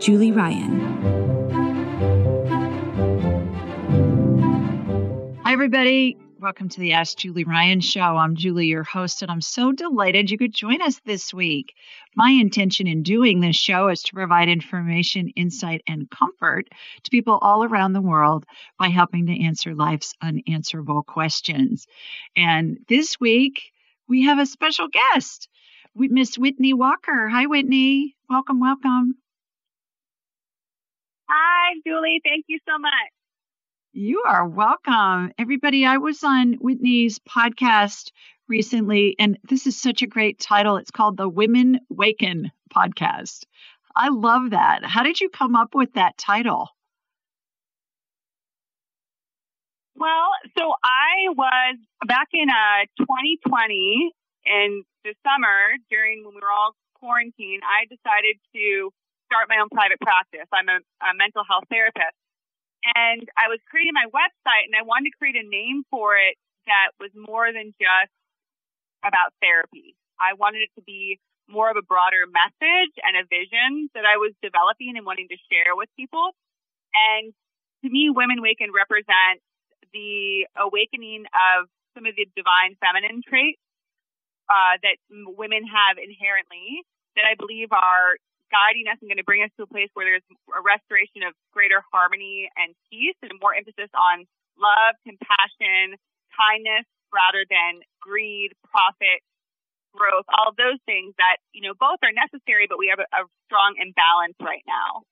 Julie Ryan. Hi, everybody. Welcome to the Ask Julie Ryan show. I'm Julie, your host, and I'm so delighted you could join us this week. My intention in doing this show is to provide information, insight, and comfort to people all around the world by helping to answer life's unanswerable questions. And this week, we have a special guest, Miss Whitney Walker. Hi, Whitney. Welcome, welcome. Hi, Julie. Thank you so much. You are welcome. Everybody, I was on Whitney's podcast recently, and this is such a great title. It's called the Women Waken Podcast. I love that. How did you come up with that title? Well, so I was back in uh, 2020 in the summer during when we were all quarantined, I decided to start my own private practice. I'm a, a mental health therapist. And I was creating my website and I wanted to create a name for it that was more than just about therapy. I wanted it to be more of a broader message and a vision that I was developing and wanting to share with people. And to me, Women Waken represents the awakening of some of the divine feminine traits uh, that women have inherently that I believe are guiding us and going to bring us to a place where there's a restoration of greater harmony and peace and more emphasis on love, compassion, kindness rather than greed, profit, growth, all of those things that, you know, both are necessary, but we have a, a strong imbalance right now.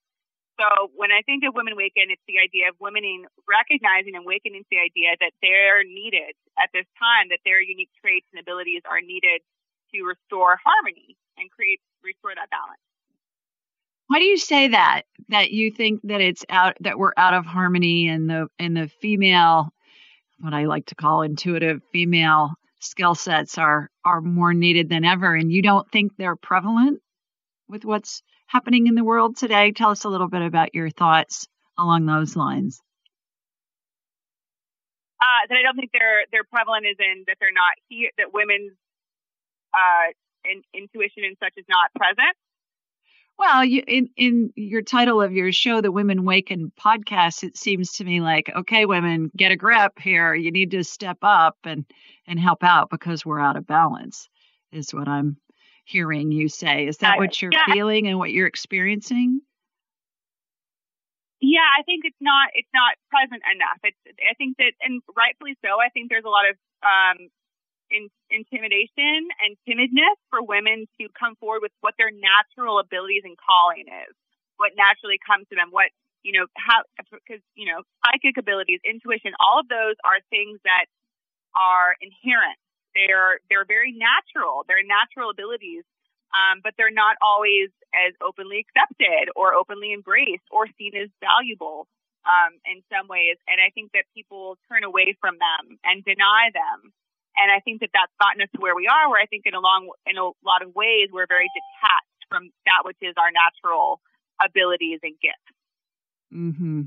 So when I think of Women Waken, it's the idea of women recognizing and awakening to the idea that they're needed at this time, that their unique traits and abilities are needed to restore harmony and create, restore that balance. Why do you say that? That you think that it's out that we're out of harmony and the and the female what I like to call intuitive female skill sets are are more needed than ever and you don't think they're prevalent with what's happening in the world today? Tell us a little bit about your thoughts along those lines. Uh, that I don't think they're they're prevalent is in that they're not here that women's uh, in, intuition and such is not present. Well, you, in in your title of your show, the Women Waken podcast, it seems to me like, okay, women, get a grip here. You need to step up and and help out because we're out of balance. Is what I'm hearing you say. Is that what you're yeah. feeling and what you're experiencing? Yeah, I think it's not it's not present enough. It's I think that and rightfully so. I think there's a lot of um, in, intimidation and timidness for women to come forward with what their natural abilities and calling is, what naturally comes to them, what, you know, how, because, you know, psychic abilities, intuition, all of those are things that are inherent. They're, they're very natural. They're natural abilities. um, but they're not always as openly accepted or openly embraced or seen as valuable um, in some ways. And I think that people turn away from them and deny them. And I think that that's gotten us to where we are, where I think in a long, in a lot of ways, we're very detached from that which is our natural abilities and gifts. Mm-hmm.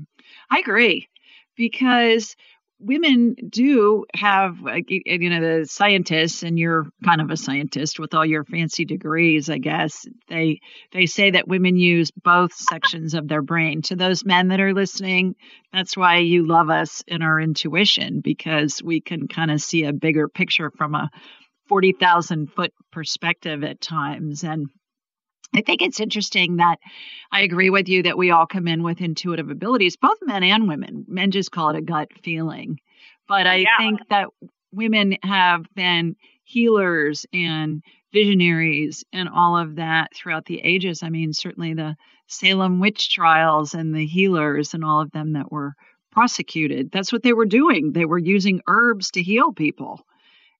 I agree because women do have you know the scientists and you're kind of a scientist with all your fancy degrees i guess they they say that women use both sections of their brain. To those men that are listening that's why you love us in our intuition because we can kind of see a bigger picture from a 40,000 foot perspective at times. And I think it's interesting that I agree with you that we all come in with intuitive abilities, both men and women. Men just call it a gut feeling. But I yeah. think that women have been healers and visionaries and all of that throughout the ages. I mean, certainly the Salem witch trials and the healers and all of them that were prosecuted. That's what they were doing. They were using herbs to heal people.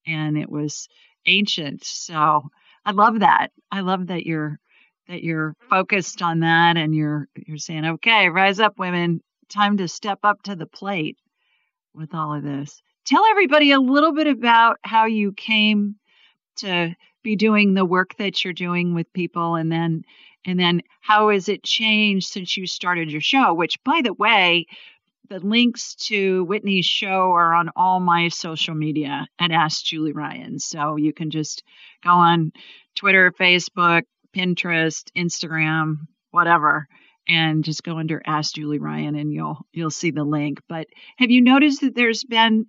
And it was ancient. So I love that. I love that you're that you're focused on that and you're you're saying, okay, rise up, women. Time to step up to the plate with all of this. Tell everybody a little bit about how you came to be doing the work that you're doing with people and then and then how has it changed since you started your show which by the way the links to Whitney's show are on all my social media at Ask Julie Ryan. So you can just go on Twitter, Facebook, Pinterest, Instagram, whatever, and just go under Ask Julie Ryan and you'll you'll see the link. But have you noticed that there's been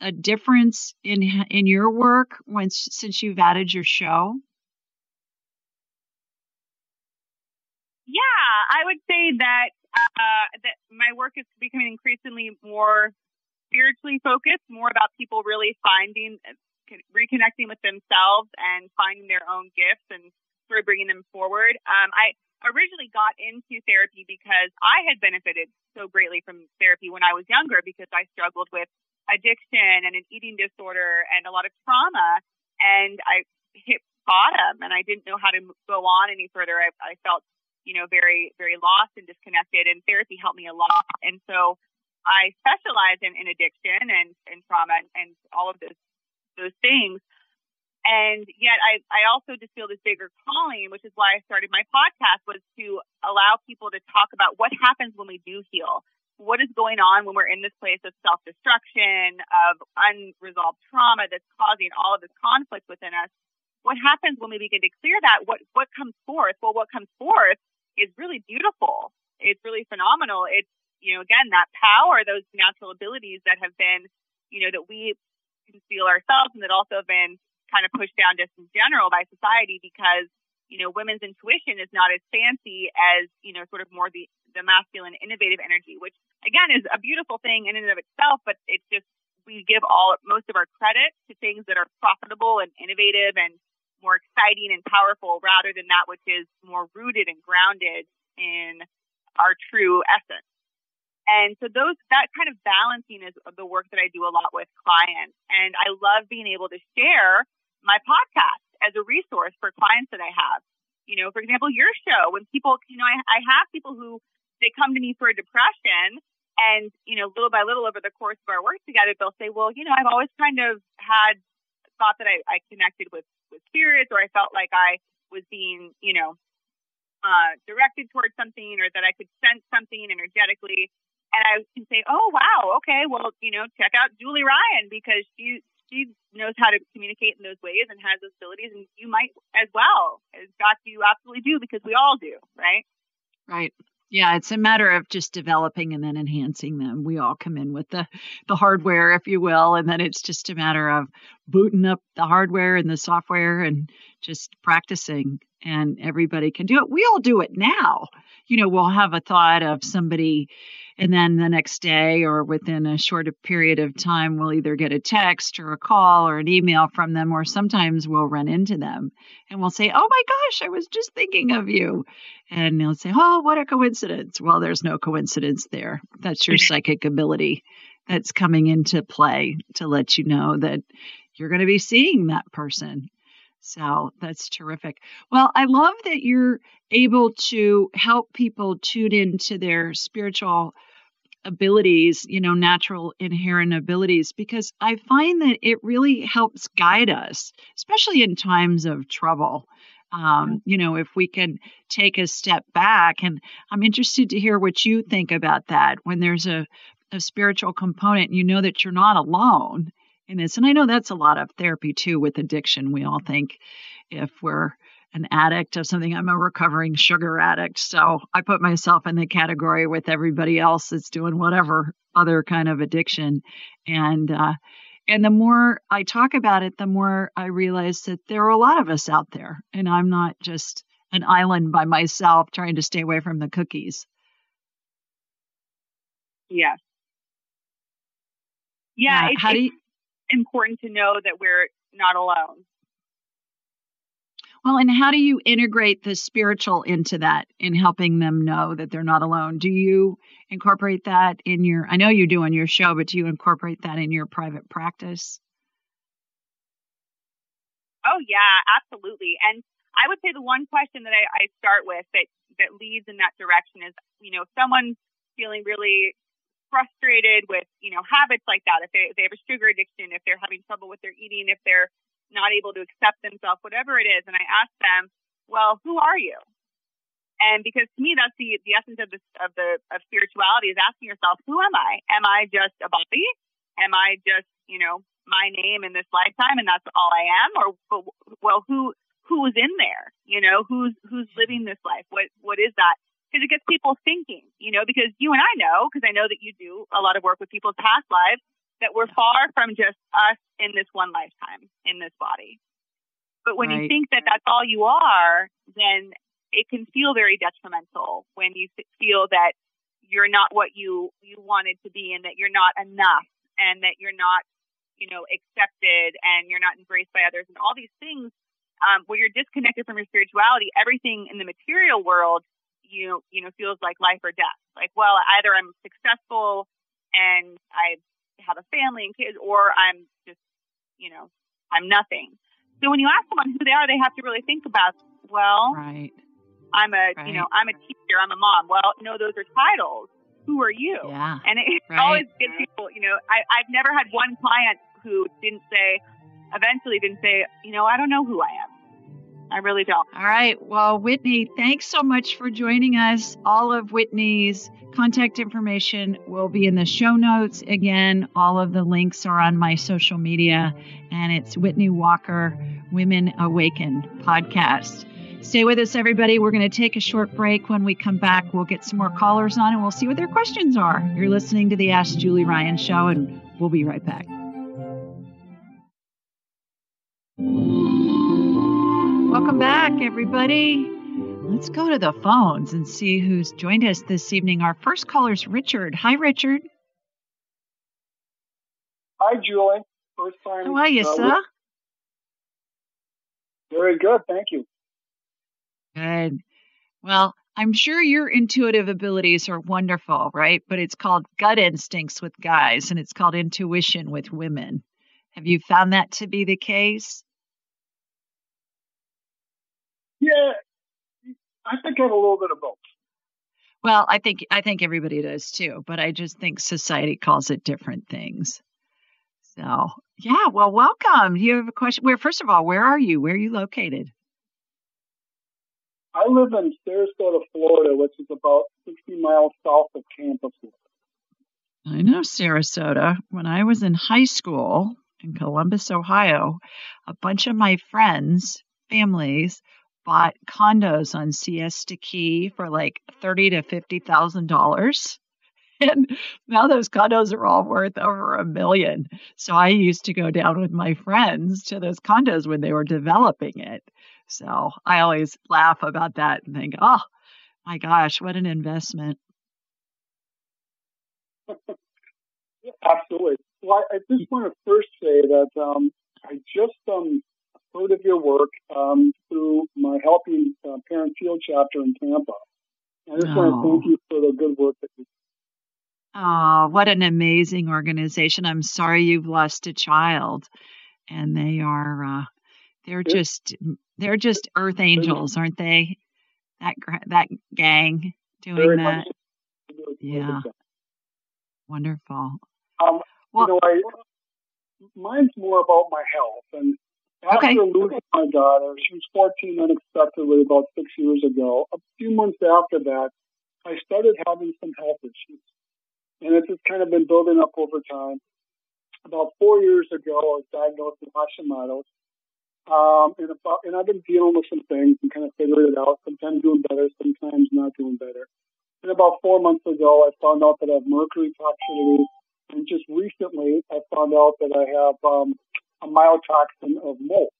a difference in in your work once since you've added your show? Yeah, I would say that uh, that my work is becoming increasingly more spiritually focused, more about people really finding, reconnecting with themselves and finding their own gifts and of bringing them forward. Um, I originally got into therapy because I had benefited so greatly from therapy when I was younger because I struggled with addiction and an eating disorder and a lot of trauma. And I hit bottom and I didn't know how to go on any further. I, I felt, you know, very, very lost and disconnected and therapy helped me a lot. And so I specialize in, in addiction and, and trauma and, and all of those, those things. And yet I, I also just feel this bigger calling, which is why I started my podcast was to allow people to talk about what happens when we do heal. What is going on when we're in this place of self-destruction, of unresolved trauma that's causing all of this conflict within us? What happens when we begin to clear that? What, what comes forth? Well, what comes forth is really beautiful. It's really phenomenal. It's, you know, again, that power, those natural abilities that have been, you know, that we conceal ourselves and that also have been kind of pushed down just in general by society because you know women's intuition is not as fancy as you know sort of more the the masculine innovative energy which again is a beautiful thing in and of itself but it's just we give all most of our credit to things that are profitable and innovative and more exciting and powerful rather than that which is more rooted and grounded in our true essence and so those, that kind of balancing is the work that I do a lot with clients. And I love being able to share my podcast as a resource for clients that I have. You know, for example, your show, when people, you know, I, I have people who they come to me for a depression and, you know, little by little over the course of our work together, they'll say, well, you know, I've always kind of had thought that I, I connected with, with spirits or I felt like I was being, you know, uh, directed towards something or that I could sense something energetically. And I can say, oh, wow, okay, well, you know, check out Julie Ryan because she, she knows how to communicate in those ways and has those abilities, and you might as well. In fact, you absolutely do because we all do, right? Right. Yeah, it's a matter of just developing and then enhancing them. We all come in with the the hardware, if you will, and then it's just a matter of booting up the hardware and the software and just practicing. And everybody can do it. We all do it now. You know, we'll have a thought of somebody and then the next day or within a shorter period of time, we'll either get a text or a call or an email from them, or sometimes we'll run into them and we'll say, Oh my gosh, I was just thinking of you. And they'll say, Oh, what a coincidence. Well, there's no coincidence there. That's your psychic ability that's coming into play to let you know that you're going to be seeing that person. So that's terrific. Well, I love that you're able to help people tune into their spiritual abilities, you know, natural inherent abilities, because I find that it really helps guide us, especially in times of trouble. Um, you know, if we can take a step back, and I'm interested to hear what you think about that when there's a, a spiritual component, you know that you're not alone in this. And I know that's a lot of therapy too with addiction. We all think if we're an addict of something. I'm a recovering sugar addict. So I put myself in the category with everybody else that's doing whatever other kind of addiction. And, uh, and the more I talk about it, the more I realize that there are a lot of us out there, and I'm not just an island by myself trying to stay away from the cookies. Yes. Yeah, it's, it's you, important to know that we're not alone. Well, and how do you integrate the spiritual into that in helping them know that they're not alone? Do you incorporate that in your, I know you do on your show, but do you incorporate that in your private practice? Oh, yeah, absolutely. And I would say the one question that I, I start with that, that leads in that direction is, you know, someone feeling really frustrated with, you know, habits like that, if they, if they have a sugar addiction, if they're having trouble with their eating, if they're not able to accept themselves, whatever it is. And I ask them, well, who are you? And because to me, that's the, the essence of the, of the, of spirituality is asking yourself, who am I? Am I just a body? Am I just, you know, my name in this lifetime and that's all I am? Or, well, who, who is in there? You know, who's, who's living this life? What, what is that? Because it gets people thinking, you know, because you and I know, because I know that you do a lot of work with people's past lives, that we're far from just us in this one lifetime in this body. But when right. you think that that's all you are, then it can feel very detrimental when you feel that you're not what you you wanted to be and that you're not enough and that you're not you know accepted and you're not embraced by others and all these things um, when you're disconnected from your spirituality everything in the material world you you know feels like life or death like well either i'm successful and i have a family and kids, or I'm just, you know, I'm nothing. So when you ask someone who they are, they have to really think about, well, right. I'm a, right. you know, I'm a teacher, I'm a mom. Well, no, those are titles. Who are you? Yeah. And it, right. always gets people, you know, I, I've never had one client who didn't say, eventually didn't say, you know, I don't know who I am. I really don't. All right. Well, Whitney, thanks so much for joining us. All of Whitney's contact information will be in the show notes. Again, all of the links are on my social media, and it's Whitney Walker Women Awaken podcast. Stay with us, everybody. We're going to take a short break. When we come back, we'll get some more callers on and we'll see what their questions are. You're listening to the Ask Julie Ryan show, and we'll be right back. Welcome back, everybody. Let's go to the phones and see who's joined us this evening. Our first caller is Richard. Hi, Richard. Hi, Julie. First time. How are you, uh, sir? Very good, thank you. Good. Well, I'm sure your intuitive abilities are wonderful, right? But it's called gut instincts with guys and it's called intuition with women. Have you found that to be the case? Yeah, I think I have a little bit of both. Well, I think I think everybody does too, but I just think society calls it different things. So, yeah, well, welcome. You have a question? Where first of all, where are you? Where are you located? I live in Sarasota, Florida, which is about 60 miles south of Tampa, Florida. I know Sarasota. When I was in high school in Columbus, Ohio, a bunch of my friends, families, bought condos on Siesta Key for like thirty to fifty thousand dollars. And now those condos are all worth over a million. So I used to go down with my friends to those condos when they were developing it. So I always laugh about that and think, oh my gosh, what an investment. Absolutely. Well, I, I just want to first say that um, I just um, heard of your work um, through my Helping uh, Parents Heal chapter in Tampa. I just oh. want to thank you for the good work that you Oh, what an amazing organization. I'm sorry you've lost a child. And they are, uh, They're just they're just earth angels, aren't they? That that gang doing that. Yeah. Wonderful. Um, well, you know, I, mine's more about my health. And after okay. losing my daughter, she was 14 unexpectedly about six years ago. A few months after that, I started having some health issues. And it's just kind of been building up over time. About four years ago, I was diagnosed with Hashimoto's. Um, and, about, and I've been dealing with some things and kind of figured it out. Sometimes doing better, sometimes not doing better. And about four months ago, I found out that I have mercury toxicity. And just recently, I found out that I have um, a mycotoxin of mold.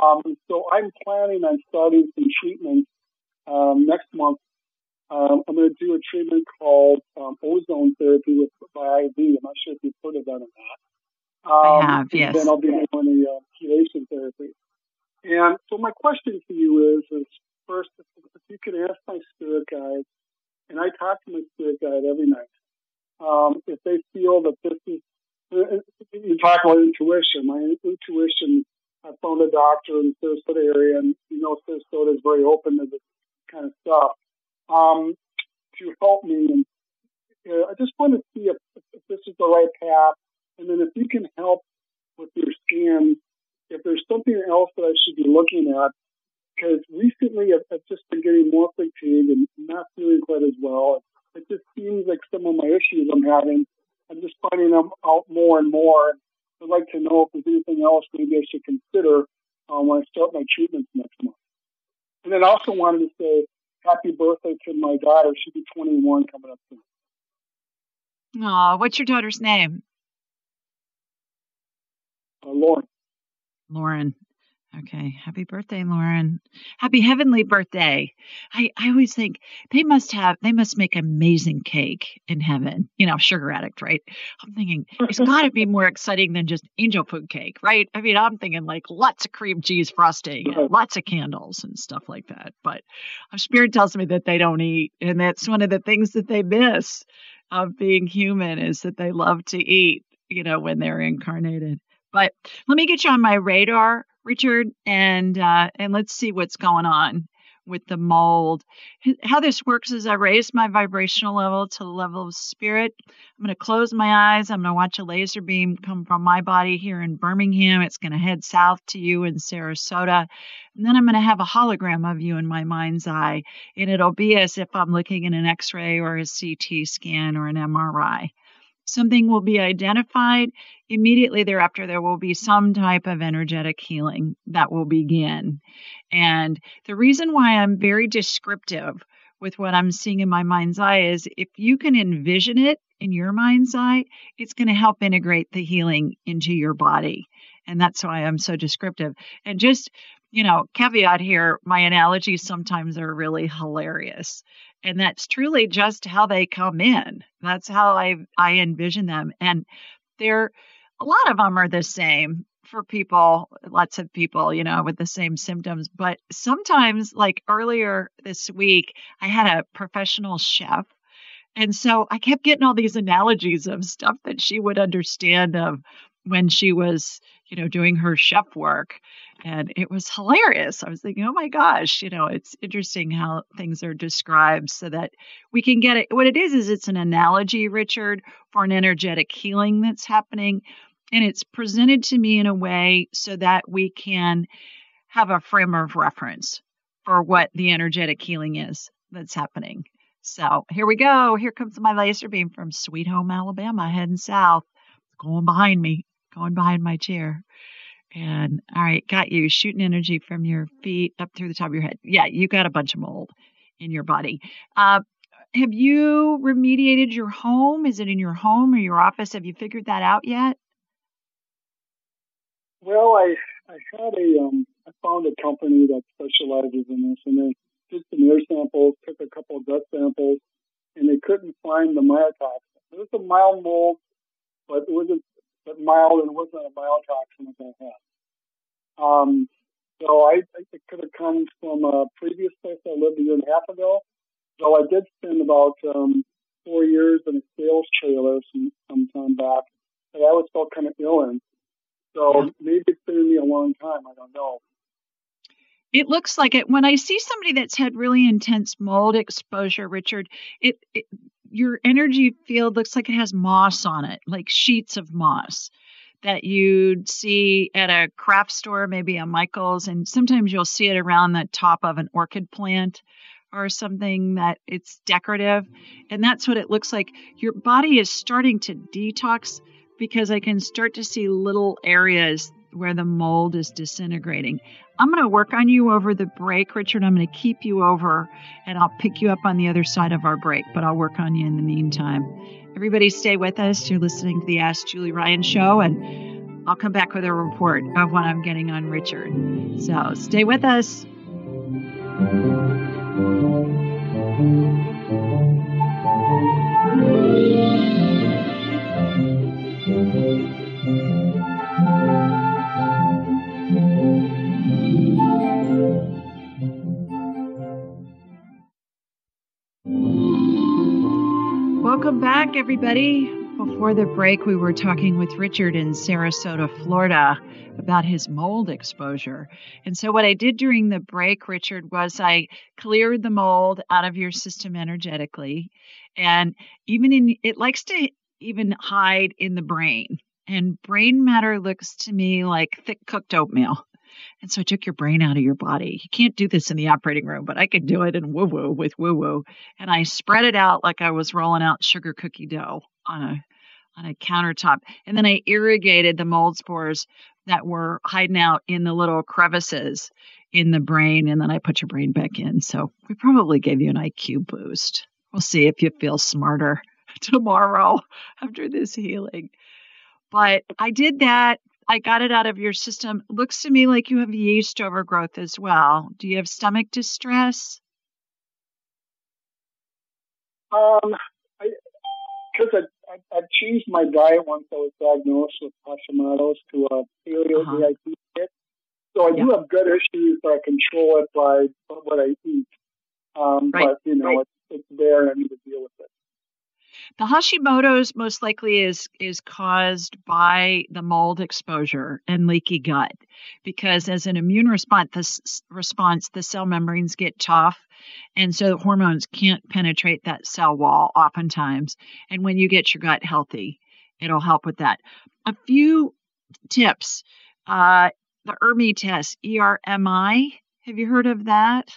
Um, so I'm planning on starting some treatments um, next month. Um, I'm going to do a treatment called um, ozone therapy with by IV. I'm not sure if you've heard of that or not. Um, I have, yes. Then I'll be doing the uh, chelation therapy. And so my question to you is, is first, if you could ask my spirit guides and I talk to my spirit guide every night. Um, if they feel that this is, you talk about intuition. My intuition, I found a doctor in the Sarasota area, and you know Sarasota is very open to this kind of stuff. Um, to help me, and uh, I just want to see if, if this is the right path, and then if you can help with your scan, if there's something else that I should be looking at, because recently I've, I've, just been getting more fatigued and not feeling quite as well. It just seems like some of my issues I'm having, I'm just finding them out more and more. I'd like to know if there's anything else maybe I should consider um, when I start my treatments next month. And then I also wanted to say happy birthday to my daughter. She'll be 21 coming up soon. Aw, what's your daughter's name? Uh, Lauren. Lauren. Okay. Happy birthday, Lauren. Happy heavenly birthday. I, I always think they must have, they must make amazing cake in heaven. You know, sugar addict, right? I'm thinking it's got to be more exciting than just angel food cake, right? I mean, I'm thinking like lots of cream cheese frosting and lots of candles and stuff like that. But a spirit tells me that they don't eat. And that's one of the things that they miss of being human is that they love to eat, you know, when they're incarnated. But let me get you on my radar Richard, and uh, and let's see what's going on with the mold. How this works is I raise my vibrational level to the level of spirit. I'm going to close my eyes. I'm going to watch a laser beam come from my body here in Birmingham. It's going to head south to you in Sarasota. And then I'm going to have a hologram of you in my mind's eye. And it'll be as if I'm looking at an x ray or a CT scan or an MRI something will be identified, immediately thereafter, there will be some type of energetic healing that will begin. And the reason why I'm very descriptive with what I'm seeing in my mind's eye is if you can envision it in your mind's eye, it's going to help integrate the healing into your body. And that's why I'm so descriptive. And just, you know, caveat here, my analogies sometimes are really hilarious and that's truly just how they come in. That's how i i envision them. And they're a lot of them are the same for people lots of people you know with the same symptoms. But sometimes like earlier this week i had a professional chef. And so i kept getting all these analogies of stuff that she would understand of when she was you know doing her chef work and it was hilarious. I was thinking, oh my gosh, you know, it's interesting how things are described so that we can get it. What it is, is it's an analogy, Richard, for an energetic healing that's happening. And it's presented to me in a way so that we can have a frame of reference for what the energetic healing is that's happening. So here we go. Here comes my laser beam from Sweet Home, Alabama, heading south, going behind me, going behind my chair. And all right, got you shooting energy from your feet up through the top of your head. Yeah, you got a bunch of mold in your body. Uh, have you remediated your home? Is it in your home or your office? Have you figured that out yet? Well, I I had a um I found a company that specializes in this, and they did some air samples, took a couple of gut samples, and they couldn't find the mycotoxin. It was a mild mold, but it wasn't but mild and wasn't a mycotoxin that I had. Um, so I think it could have come from a previous place I lived a year and a half ago. So I did spend about um, four years in a sales trailer some, some time back that I was still kind of ill in. So maybe it's been me a long time. I don't know. It looks like it. When I see somebody that's had really intense mold exposure, Richard, it, it your energy field looks like it has moss on it, like sheets of moss that you'd see at a craft store, maybe a Michael's, and sometimes you'll see it around the top of an orchid plant or something that it's decorative. And that's what it looks like. Your body is starting to detox because I can start to see little areas where the mold is disintegrating. I'm going to work on you over the break, Richard. I'm going to keep you over and I'll pick you up on the other side of our break, but I'll work on you in the meantime. Everybody stay with us. You're listening to the Ask Julie Ryan show, and I'll come back with a report of what I'm getting on Richard. So stay with us. Everybody. Before the break, we were talking with Richard in Sarasota, Florida, about his mold exposure. And so, what I did during the break, Richard, was I cleared the mold out of your system energetically. And even in it likes to even hide in the brain. And brain matter looks to me like thick cooked oatmeal. And so I took your brain out of your body. You can't do this in the operating room, but I could do it in woo woo with woo woo. And I spread it out like I was rolling out sugar cookie dough on a on a countertop. And then I irrigated the mold spores that were hiding out in the little crevices in the brain. And then I put your brain back in. So we probably gave you an IQ boost. We'll see if you feel smarter tomorrow after this healing. But I did that. I got it out of your system. Looks to me like you have yeast overgrowth as well. Do you have stomach distress? Um, because I, I, I, changed my diet once I was diagnosed with Hashimoto's to a paleo uh-huh. Kit. So I yeah. do have gut issues, but I control it by what I eat. Um, right. But, you know, right. it's, it's there and I need to deal with it. The Hashimoto's most likely is is caused by the mold exposure and leaky gut because as an immune response the response the cell membranes get tough and so hormones can't penetrate that cell wall oftentimes and when you get your gut healthy it'll help with that. A few tips. Uh, the ERMI test, E R M I. Have you heard of that?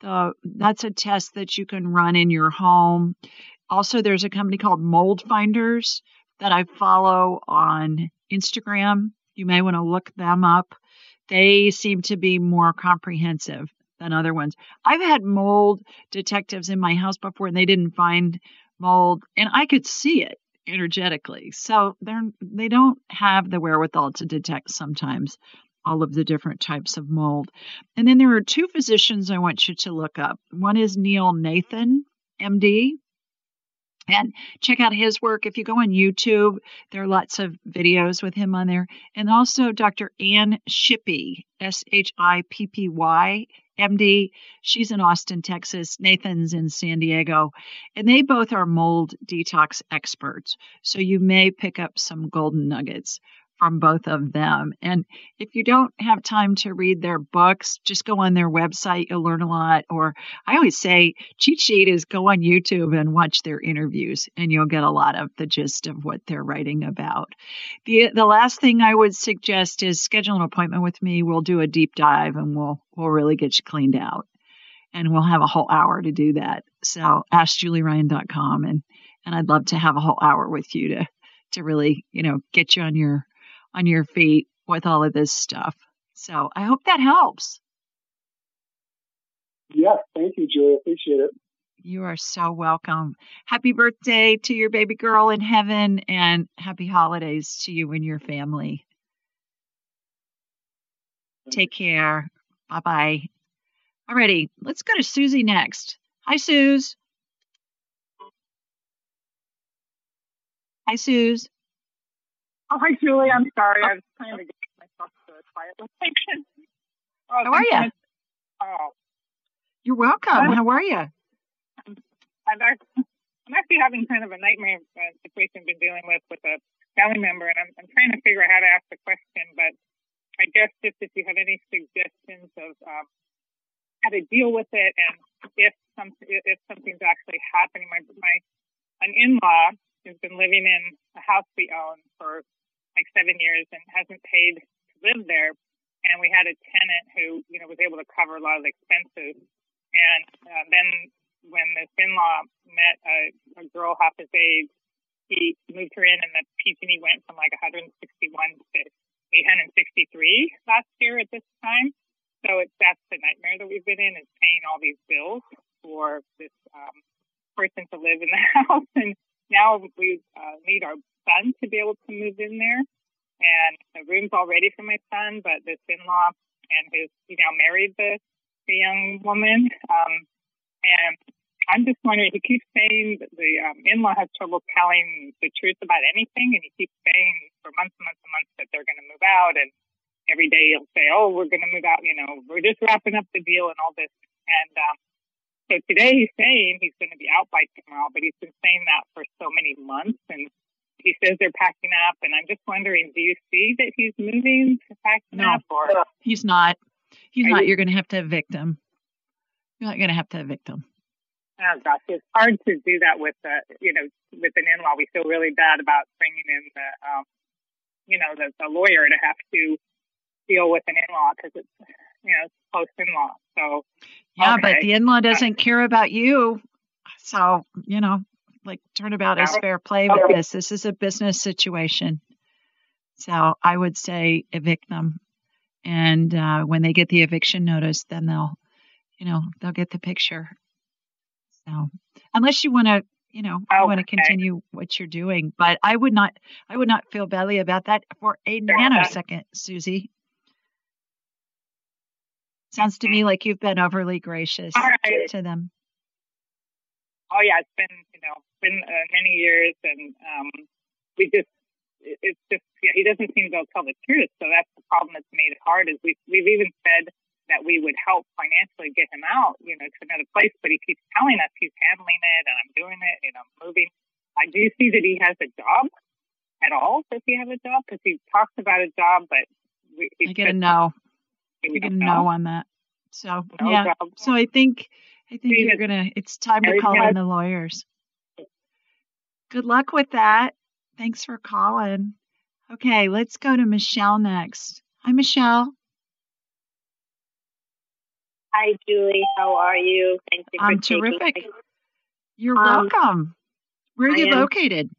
The, that's a test that you can run in your home. Also, there's a company called Mold Finders that I follow on Instagram. You may want to look them up. They seem to be more comprehensive than other ones. I've had mold detectives in my house before and they didn't find mold and I could see it energetically. So they're they don't have the wherewithal to detect sometimes all of the different types of mold. And then there are two physicians I want you to look up. One is Neil Nathan, MD, and check out his work. If you go on YouTube, there are lots of videos with him on there. And also Dr. Ann Shippy, S H I P P Y, MD. She's in Austin, Texas. Nathan's in San Diego. And they both are mold detox experts. So you may pick up some golden nuggets from both of them. And if you don't have time to read their books, just go on their website. You'll learn a lot. Or I always say, cheat sheet is go on YouTube and watch their interviews, and you'll get a lot of the gist of what they're writing about. The the last thing I would suggest is schedule an appointment with me. We'll do a deep dive, and we'll we'll really get you cleaned out. And we'll have a whole hour to do that. So askjulieryan.com and and I'd love to have a whole hour with you to to really, you know, get you on your on your feet with all of this stuff. So I hope that helps. Yeah, thank you, Julie. Appreciate it. You are so welcome. Happy birthday to your baby girl in heaven and happy holidays to you and your family. Take care. Bye bye. Alrighty, let's go to Susie next. Hi, Suze. Hi, Suze. Oh, hi, Julie. I'm sorry. I was trying to get myself to a quiet location. Oh, How are you? Oh. You're welcome. I'm, How are you? I'm, I'm actually having kind of a nightmare uh, situation I've been dealing with with a family member, and I'm, I'm trying to figure out how to ask the question. But I guess just if you have any suggestions of um, how to deal with it, and if some if something's actually happening. My my an in-law has been living in a house we own for like seven years and hasn't paid to live there. And we had a tenant who, you know, was able to cover a lot of the expenses. And uh, then when this in-law met a, a girl half his age, he moved her in and the PG&E went from like 161 to 863 last year at this time. So it's, that's the nightmare that we've been in is paying all these bills for this um, person to live in the house. And now we uh, need our son to be able to move in there. And the room's all ready for my son, but this in-law and his, he now married the, the young woman. Um, and I'm just wondering, he keeps saying that the um, in-law has trouble telling the truth about anything. And he keeps saying for months and months and months that they're going to move out. And every day he'll say, oh, we're going to move out. You know, we're just wrapping up the deal and all this. And, um, so today he's saying he's going to be out by tomorrow, but he's been saying that for so many months. And he says they're packing up. And I'm just wondering, do you see that he's moving to packing no, up? Or he's not. He's Are not. you- You're going to have to evict him. You're not going to have to evict him. oh gosh, it's hard to do that with uh, you know with an in-law. We feel really bad about bringing in the um, you know the, the lawyer to have to deal with an in-law because it's you know it's close in-law. So Yeah, but the in law doesn't care about you. So, you know, like turnabout is fair play with this. This is a business situation. So I would say evict them. And uh, when they get the eviction notice, then they'll, you know, they'll get the picture. So unless you want to, you know, you want to continue what you're doing, but I would not, I would not feel badly about that for a nanosecond, Susie. Sounds to me like you've been overly gracious right. to them. Oh yeah, it's been you know been uh, many years, and um, we just it's just yeah, he doesn't seem to tell the truth. So that's the problem that's made it hard. Is we we've even said that we would help financially get him out, you know, to another place, but he keeps telling us he's handling it and I'm doing it and I'm moving. I do see that he has a job at all. Does he have a job? Because he talks about a job, but we, I get a no. we get a no know. on that. So No yeah. job. So I think I think you're gonna. It's time to call in the lawyers. Good luck with that. Thanks for calling. Okay, let's go to Michelle next. Hi, Michelle. Hi, Julie. How are you? Thank you I'm terrific. my- You're Um, welcome. Where are I you am- located?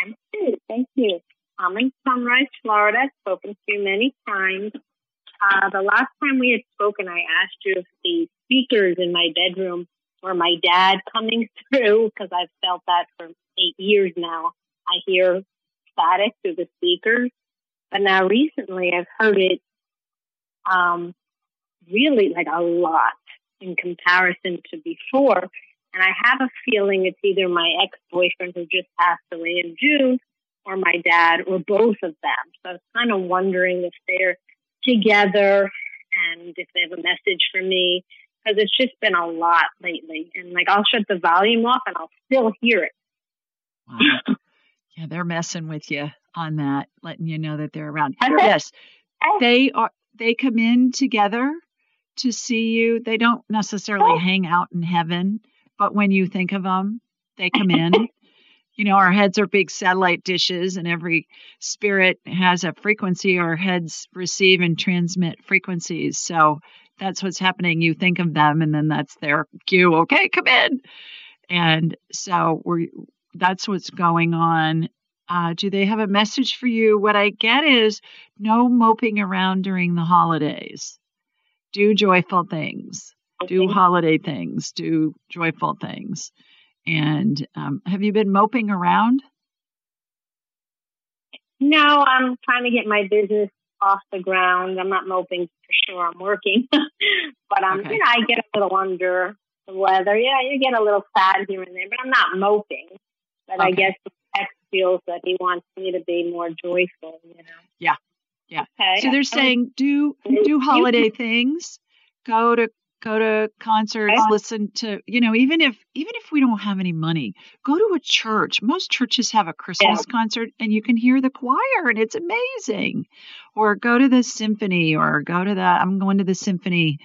I'm good. Thank you. I'm in Sunrise, Florida. I've spoken to you many times. Uh, the last time we had spoken, I asked you if the speakers in my bedroom were my dad coming through because I've felt that for eight years now. I hear static through the speakers, but now recently I've heard it um, really like a lot in comparison to before. And I have a feeling it's either my ex boyfriend who just passed away in June or my dad or both of them. So I was kind of wondering if they're together and if they have a message for me because it's just been a lot lately. And like I'll shut the volume off and I'll still hear it. Wow. yeah, they're messing with you on that, letting you know that they're around. Yes, they are. They come in together to see you. They don't necessarily Oh. hang out in heaven, but when you think of them, they come in. you know, our heads are big satellite dishes, and every spirit has a frequency. Our heads receive and transmit frequencies. So that's what's happening. You think of them, and then that's their cue. Okay, come in. And so we're that's what's going on. Uh, do they have a message for you? What I get is no moping around during the holidays. Do joyful things. Do holiday things. Do joyful things. And um, have you been moping around? No, I'm trying to get my business off the ground. I'm not moping for sure. I'm working, but um, Okay. you know, I get a little under the weather. Yeah, you get a little sad here and there, but I'm not moping. But I guess the ex feels that he wants me to be more joyful. You know. Yeah. Yeah. Okay. So they're saying do do holiday things. Go to go to concerts, listen to, you know, even if even if we don't have any money, go to a church. Most churches have a Christmas yeah. concert and you can hear the choir and it's amazing. Or go to the symphony or go to the I'm going to the symphony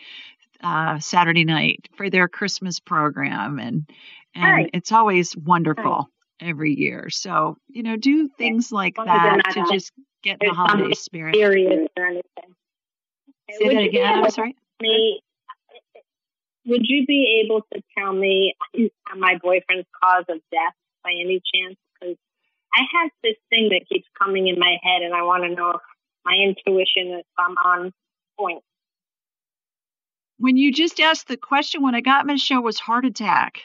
uh, Saturday night for their Christmas program and and right. it's always wonderful right. every year. So, you know, do things like that to just get the holiday spirit. Serious or anything. Say that again. I'm sorry. Me, would you be able to tell me my boyfriend's cause of death by any chance? Because I have this thing that keeps coming in my head, and I want to know if my intuition is I'm um, on point. When you just asked the question, when I got Michelle was heart attack.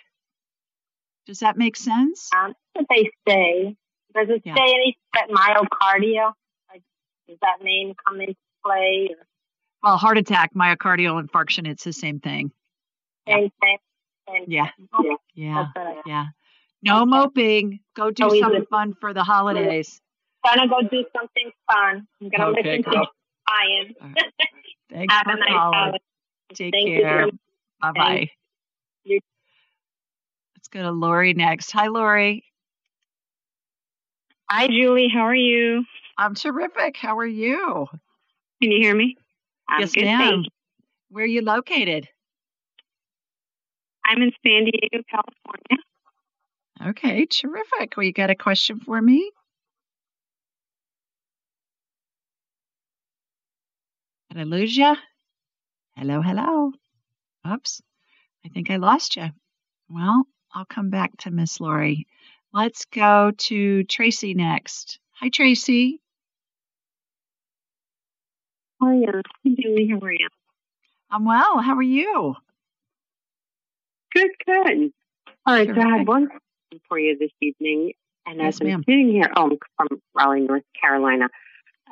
Does that make sense? Um, what they say. Does it yeah. say any myocardia? Like, does that name come into play? Or? Well, heart attack, myocardial infarction, it's the same thing. Same thing. Yeah. Yeah. Yeah. yeah. No moping. Go do oh, something fun for the holidays. I'm Gonna go do something fun. I'm gonna okay, listen girl. to Ryan. Right. Thanks Have for nice calling. Holiday. Take Thank care. Bye bye. Let's go to Lori next. Hi, Lori. Hi, Julie. How are you? I'm terrific. How are you? Can you hear me? I'm yes, good, ma'am. Where are you located? I'm in San Diego, California. Okay, terrific. Well, you got a question for me? Did I lose you? Hello, hello. Oops, I think I lost you. Well, I'll come back to Miss Lori. Let's go to Tracy next. Hi, Tracy. Hi, uh, Julie. How are you? I'm well. How are you? Good, good. All right, so I had one question for you this evening. And yes, as I'm ma'am. sitting here, oh, I'm from Raleigh, North Carolina.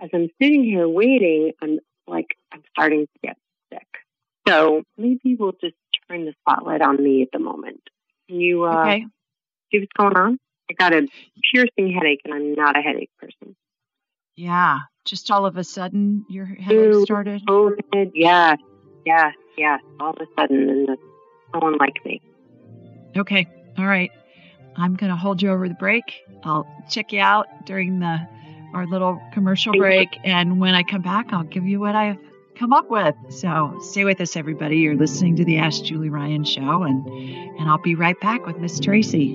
As I'm sitting here waiting, I'm like, I'm starting to get sick. So maybe we'll just turn the spotlight on me at the moment. Can you uh, okay. see what's going on? I got a piercing headache, and I'm not a headache person. Yeah, just all of a sudden your headache started. COVID, yeah, yeah, yeah. All of a sudden, and no one like me. Okay, all right. I'm going to hold you over the break. I'll check you out during the our little commercial break, and when I come back, I'll give you what I've come up with. So stay with us, everybody. You're listening to the Ask Julie Ryan show, and and I'll be right back with Miss Tracy.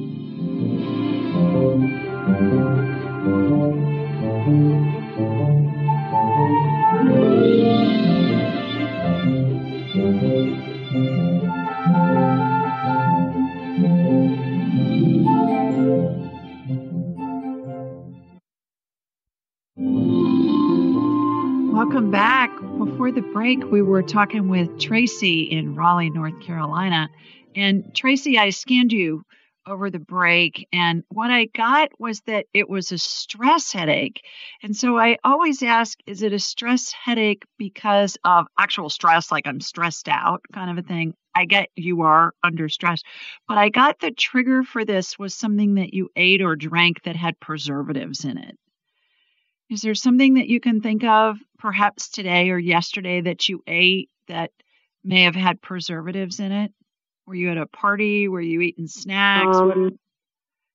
Welcome back. Before the break, we were talking with Tracy in Raleigh, North Carolina. And Tracy, I scanned you over the break, and what I got was that it was a stress headache. And so I always ask, is it a stress headache because of actual stress, like I'm stressed out kind of a thing? I get you are under stress, but I got the trigger for this was something that you ate or drank that had preservatives in it. Is there something that you can think of, perhaps today or yesterday, that you ate that may have had preservatives in it? Were you at a party? Were you eating snacks? Um,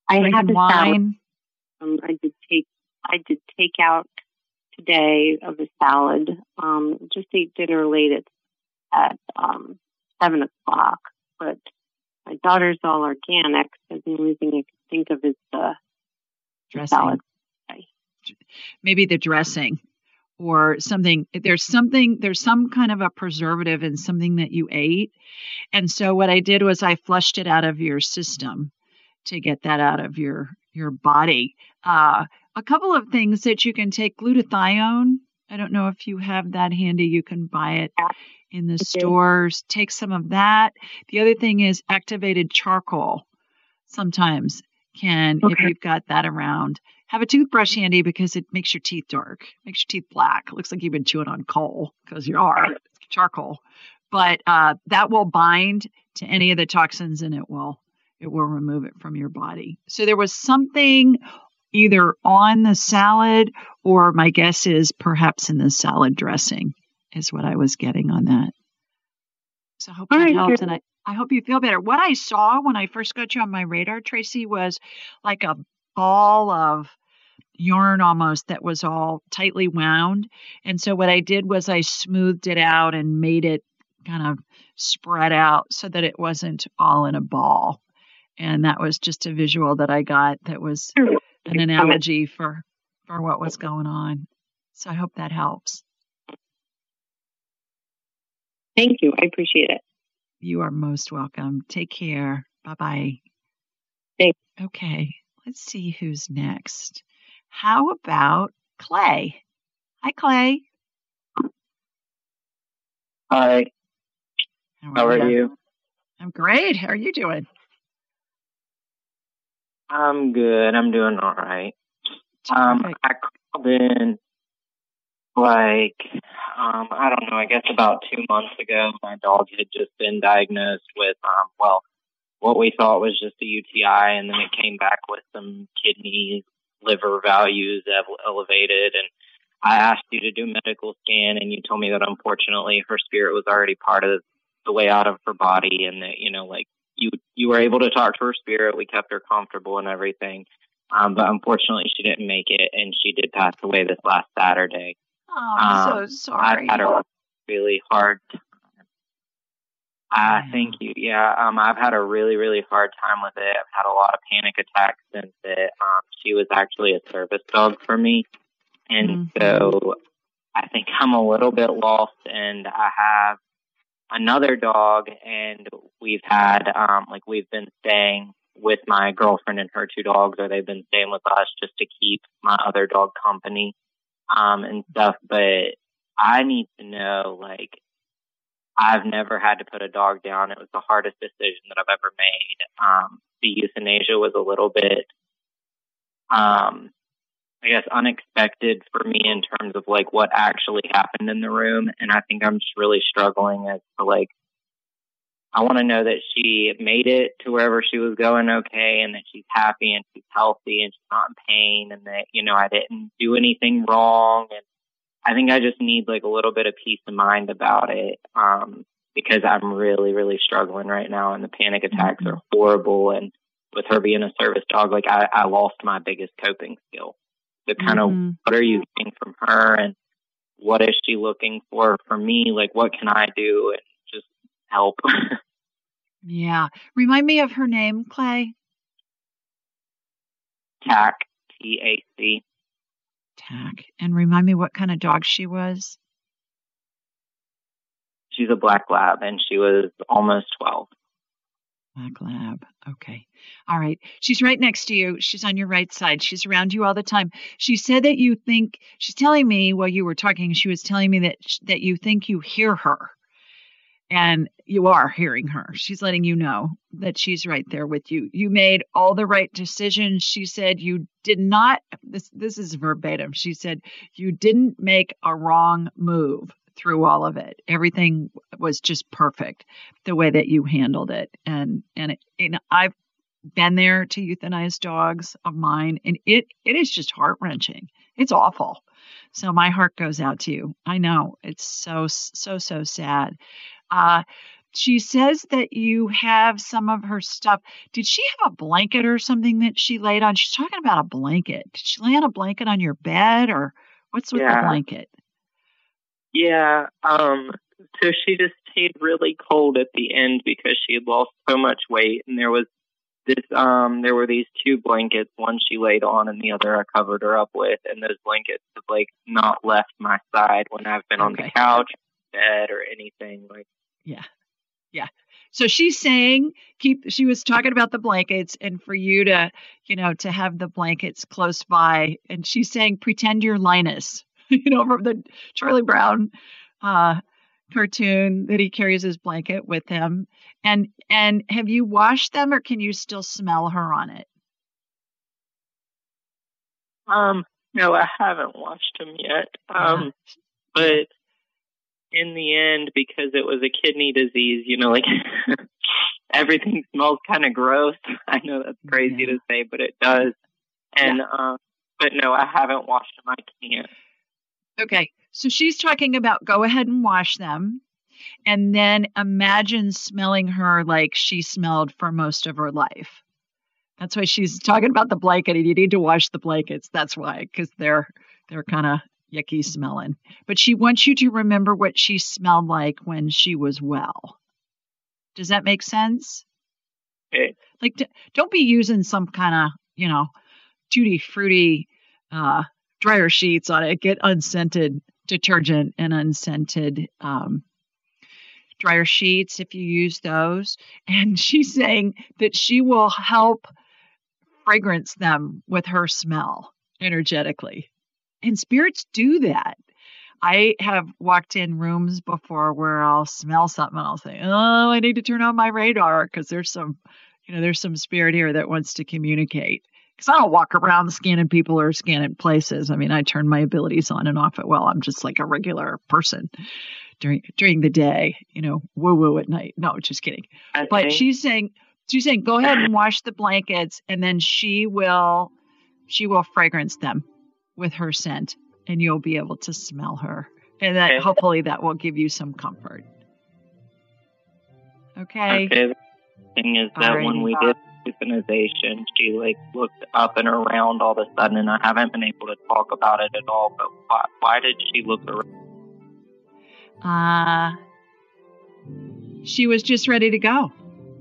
I had wine. Um, I did take I did take out today of a salad. Um, just ate dinner late at at um, seven o'clock. But my daughter's all organic, so the only thing I could think of is the, the salad maybe the dressing or something. There's something there's some kind of a preservative in something that you ate. And so what i did was i flushed it out of your system to get that out of your your body. Uh, a couple of things that you can take glutathione. I don't know if you have that handy. You can buy it in the stores. Take some of that. The other thing is activated charcoal sometimes can okay. if you've got that around have a toothbrush handy because it makes your teeth dark, makes your teeth black. It looks like you've been chewing on coal because you are charcoal. But uh, that will bind to any of the toxins and it will it will remove it from your body. So there was something either on the salad or my guess is perhaps in the salad dressing is what I was getting on that. So I hope that helps. And I, I hope you feel better. What I saw when I first got you on my radar, Tracy, was like a ball of yarn almost that was all tightly wound. And so what I did was I smoothed it out and made it kind of spread out so that it wasn't all in a ball. And that was just a visual that I got that was an analogy for for what was going on. So I hope that helps. Thank you. I appreciate it. You are most welcome. Take care. Bye bye. Thanks. Okay, let's see who's next. How about Clay? Hi, Clay. Hi. How are, How are you? you? I'm great. How are you doing? I'm good. I'm doing all right. Um, I called in like um, I don't know. I guess about two months ago, my dog had just been diagnosed with um, well, what we thought was just a UTI, and then it came back with some kidney, liver values elevated, and I asked you to do medical scan, and you told me that unfortunately her spirit was already part of the way out of her body, and that you know, like you you were able to talk to her spirit. We kept her comfortable and everything. Um, but unfortunately, she didn't make it, and she did pass away this last Saturday. Oh, I'm um, so sorry. I've had a really hard time. Uh, thank you. Yeah, um, I've had a really, really hard time with it. I've had a lot of panic attacks since it. Um, she was actually a service dog for me, and mm-hmm. so I think I'm a little bit lost. And I have another dog, and we've had um, like we've been staying with my girlfriend and her two dogs, or they've been staying with us just to keep my other dog company um, and stuff. But I need to know, like, I've never had to put a dog down. It was the hardest decision that I've ever made. Um, the euthanasia was a little bit, um, I guess, unexpected for me in terms of like what actually happened in the room. And I think I'm just really struggling as to like I want to know that she made it to wherever she was going okay and that she's happy and she's healthy and she's not in pain and that, you know, I didn't do anything wrong. And I think I just need like a little bit of peace of mind about it. Um, because I'm really, really struggling right now and the panic attacks mm-hmm. are horrible. And with her being a service dog, like I, I lost my biggest coping skill. So kind mm-hmm. of what are you getting from her and what is she looking for for me? Like what can I do and just help? Yeah. Remind me of her name, Clay. Tack, T A C. Tack. And remind me what kind of dog she was. She's a black lab and she was almost 12. Black lab. Okay. All right. She's right next to you. She's on your right side. She's around you all the time. She said that you think she's telling me while you were talking, she was telling me that that you think you hear her and you are hearing her. She's letting you know that she's right there with you. You made all the right decisions. She said you did not this this is verbatim. She said you didn't make a wrong move through all of it. Everything was just perfect the way that you handled it. And and, it, and I've been there to euthanize dogs of mine and it it is just heart-wrenching. It's awful. So my heart goes out to you. I know it's so so so sad. Uh, she says that you have some of her stuff. Did she have a blanket or something that she laid on? She's talking about a blanket. Did she lay on a blanket on your bed or what's with yeah. the blanket? Yeah. Um, so she just stayed really cold at the end because she had lost so much weight and there was this um there were these two blankets, one she laid on and the other I covered her up with and those blankets have like not left my side when I've been okay. on the couch, bed or anything. Like yeah. Yeah. So she's saying keep she was talking about the blankets and for you to, you know, to have the blankets close by and she's saying pretend you're Linus, you know, from the Charlie Brown uh cartoon that he carries his blanket with him. And and have you washed them or can you still smell her on it? Um no, I haven't washed them yet. Um yeah. but in the end, because it was a kidney disease, you know, like everything smells kind of gross. I know that's crazy yeah. to say, but it does. And, yeah. uh, but no, I haven't washed them. I can't. Okay. So she's talking about go ahead and wash them. and then imagine smelling her like she smelled for most of her life. That's why she's talking about the blanket, and you need to wash the blankets. That's why, because they're they're kind of yucky smelling. But she wants you to remember what she smelled like when she was well. Does that make sense? Okay. Like, don't be using some kind of you know tutti fruity uh, dryer sheets on it. Get unscented detergent and unscented um, dryer sheets if you use those. And she's saying that she will help fragrance them with her smell energetically. And spirits do that. I have walked in rooms before where I'll smell something and I'll say, "Oh, I need to turn on my radar because there's some, you know, there's some spirit here that wants to communicate." Because I don't walk around scanning people or scanning places. I mean, I turn my abilities on and off at will. I'm just like a regular person during during the day, you know, woo woo at night. No, just kidding. I but she's saying she's saying go ahead and wash the blankets and then she will she will fragrance them with her scent and you'll be able to smell her. And that Okay. hopefully that will give you some comfort. Okay. Okay. The thing is that when we did the euthanization, she like looked up and around all of a sudden, and I haven't been able to talk about it at all. But why, why did she look around? Uh she was just ready to go.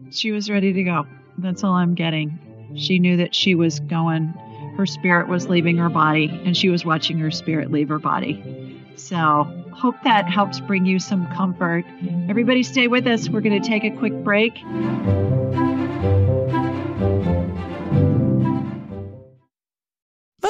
She was ready to go. That's all I'm getting. She knew that she was going her spirit was leaving her body and she was watching her spirit leave her body. So, hope that helps bring you some comfort. Everybody stay with us. We're going to take a quick break.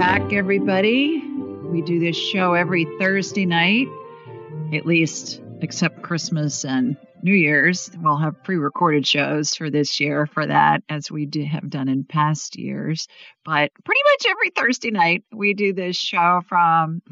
Back, everybody. We do this show every Thursday night, at least except Christmas and New Year's. We'll have pre recorded shows for this year for that, as we do have done in past years. But pretty much every Thursday night, we do this show from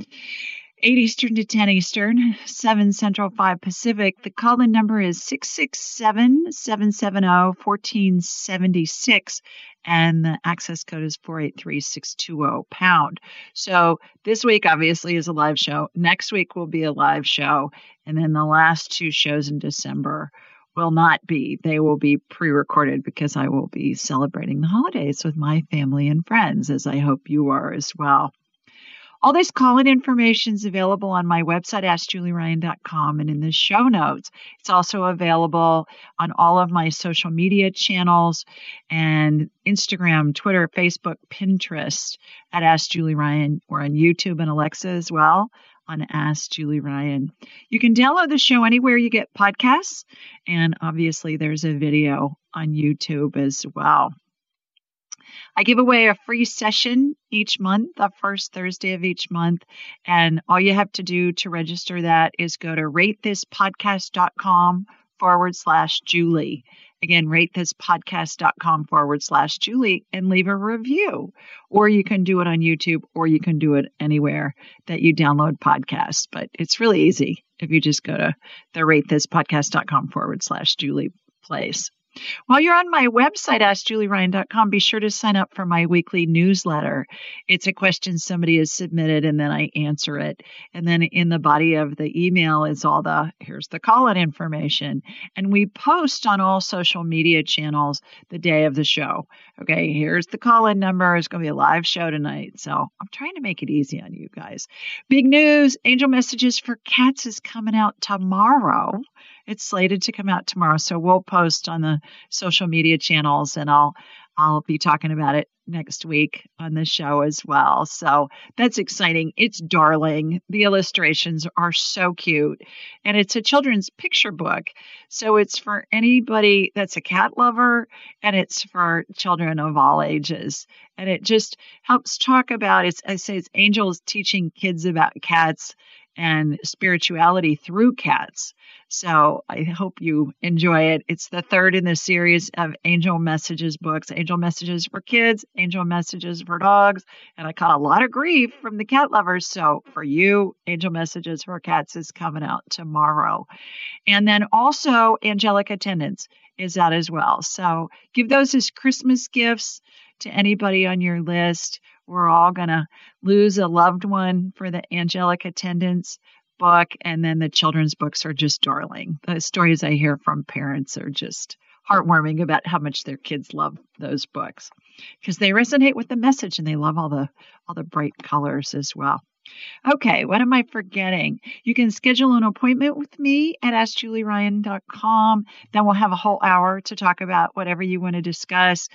8 Eastern to 10 Eastern, 7 Central, 5 Pacific. The call in number is 667 770 1476, and the access code is 483620 pound. So this week, obviously, is a live show. Next week will be a live show. And then the last two shows in December will not be. They will be pre recorded because I will be celebrating the holidays with my family and friends, as I hope you are as well. All this call in information is available on my website, AskJulieRyan.com, and in the show notes. It's also available on all of my social media channels and Instagram, Twitter, Facebook, Pinterest at Ask Julie Ryan. We're on YouTube and Alexa as well on Ask Julie Ryan. You can download the show anywhere you get podcasts, and obviously there's a video on YouTube as well. I give away a free session each month, the first Thursday of each month. And all you have to do to register that is go to ratethispodcast.com forward slash Julie. Again, ratethispodcast.com forward slash Julie and leave a review. Or you can do it on YouTube or you can do it anywhere that you download podcasts. But it's really easy if you just go to the ratethispodcast.com forward slash Julie place. While you're on my website, AskJulieRyan.com, be sure to sign up for my weekly newsletter. It's a question somebody has submitted, and then I answer it. And then in the body of the email is all the here's the call in information. And we post on all social media channels the day of the show. Okay, here's the call in number. It's going to be a live show tonight. So I'm trying to make it easy on you guys. Big news Angel Messages for Cats is coming out tomorrow. It's slated to come out tomorrow, so we'll post on the social media channels, and I'll I'll be talking about it next week on the show as well. So that's exciting. It's darling. The illustrations are so cute. And it's a children's picture book. So it's for anybody that's a cat lover and it's for children of all ages. And it just helps talk about it's I say it's angels teaching kids about cats and spirituality through cats. So I hope you enjoy it. It's the third in the series of Angel Messages books Angel Messages for Kids, Angel Messages for Dogs. And I caught a lot of grief from the cat lovers. So for you, Angel Messages for Cats is coming out tomorrow. And then also, Angelic Attendants is out as well. So give those as Christmas gifts to anybody on your list we're all going to lose a loved one for the angelic attendants book. And then the children's books are just darling. The stories I hear from parents are just heartwarming about how much their kids love those books because they resonate with the message and they love all the all the bright colors as well. Okay, what am I forgetting? You can schedule an appointment with me at AskJulieRyan.com. Then we'll have a whole hour to talk about whatever you want to discuss.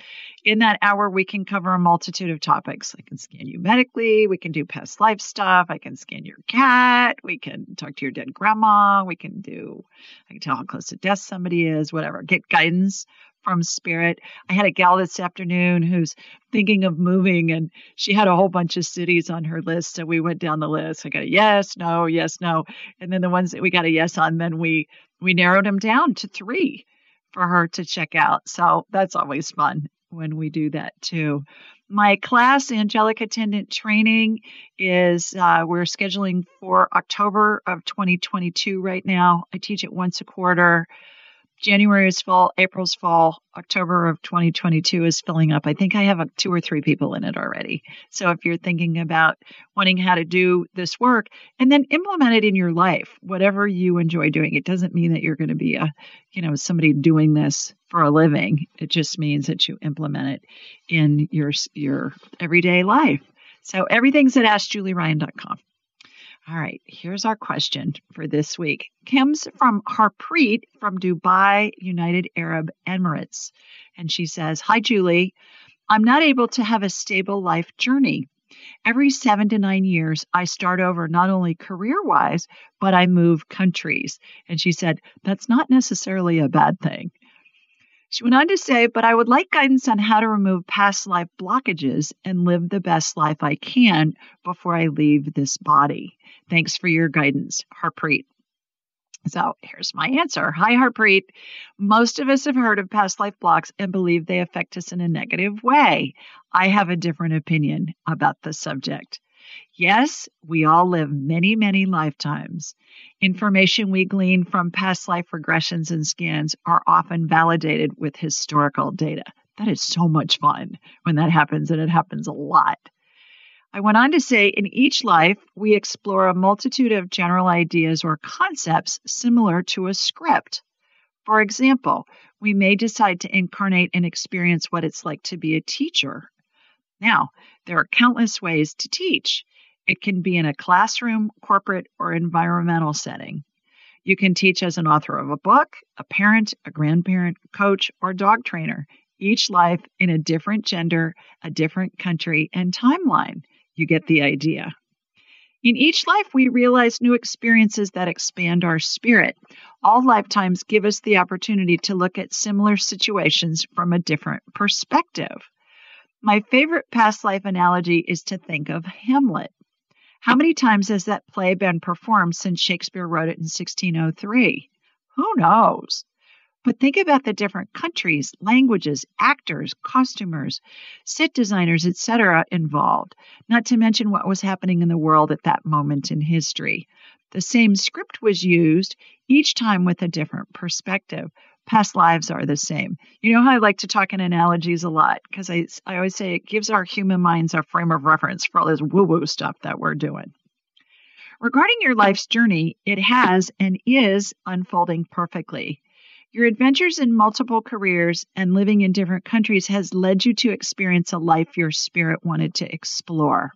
In that hour, we can cover a multitude of topics. I can scan you medically. We can do past life stuff. I can scan your cat. We can talk to your dead grandma. We can do, I can tell how close to death somebody is, whatever. Get guidance from spirit. I had a gal this afternoon who's thinking of moving and she had a whole bunch of cities on her list. So we went down the list. I got a yes, no, yes, no. And then the ones that we got a yes on, then we we narrowed them down to three for her to check out. So that's always fun when we do that too. My class, Angelic Attendant Training, is uh, we're scheduling for October of 2022 right now. I teach it once a quarter. January is full, April's full, October of 2022 is filling up. I think I have a, two or three people in it already. So if you're thinking about wanting how to do this work and then implement it in your life, whatever you enjoy doing, it doesn't mean that you're going to be a, you know, somebody doing this for a living. It just means that you implement it in your your everyday life. So everything's at askjulieryan.com. All right, here's our question for this week. Comes from Harpreet from Dubai, United Arab Emirates. And she says, Hi, Julie. I'm not able to have a stable life journey. Every seven to nine years, I start over not only career wise, but I move countries. And she said, That's not necessarily a bad thing. She went on to say, but I would like guidance on how to remove past life blockages and live the best life I can before I leave this body. Thanks for your guidance, Harpreet. So here's my answer. Hi, Harpreet. Most of us have heard of past life blocks and believe they affect us in a negative way. I have a different opinion about the subject. Yes, we all live many, many lifetimes. Information we glean from past life regressions and scans are often validated with historical data. That is so much fun when that happens, and it happens a lot. I went on to say in each life, we explore a multitude of general ideas or concepts similar to a script. For example, we may decide to incarnate and experience what it's like to be a teacher. Now, there are countless ways to teach. It can be in a classroom, corporate, or environmental setting. You can teach as an author of a book, a parent, a grandparent, coach, or dog trainer, each life in a different gender, a different country, and timeline. You get the idea. In each life, we realize new experiences that expand our spirit. All lifetimes give us the opportunity to look at similar situations from a different perspective. My favorite past life analogy is to think of Hamlet. How many times has that play been performed since Shakespeare wrote it in 1603? Who knows? But think about the different countries, languages, actors, costumers, set designers, etc. involved, not to mention what was happening in the world at that moment in history. The same script was used, each time with a different perspective, past lives are the same. You know how I like to talk in analogies a lot because I, I always say it gives our human minds a frame of reference for all this woo woo stuff that we're doing. Regarding your life's journey, it has and is unfolding perfectly. Your adventures in multiple careers and living in different countries has led you to experience a life your spirit wanted to explore.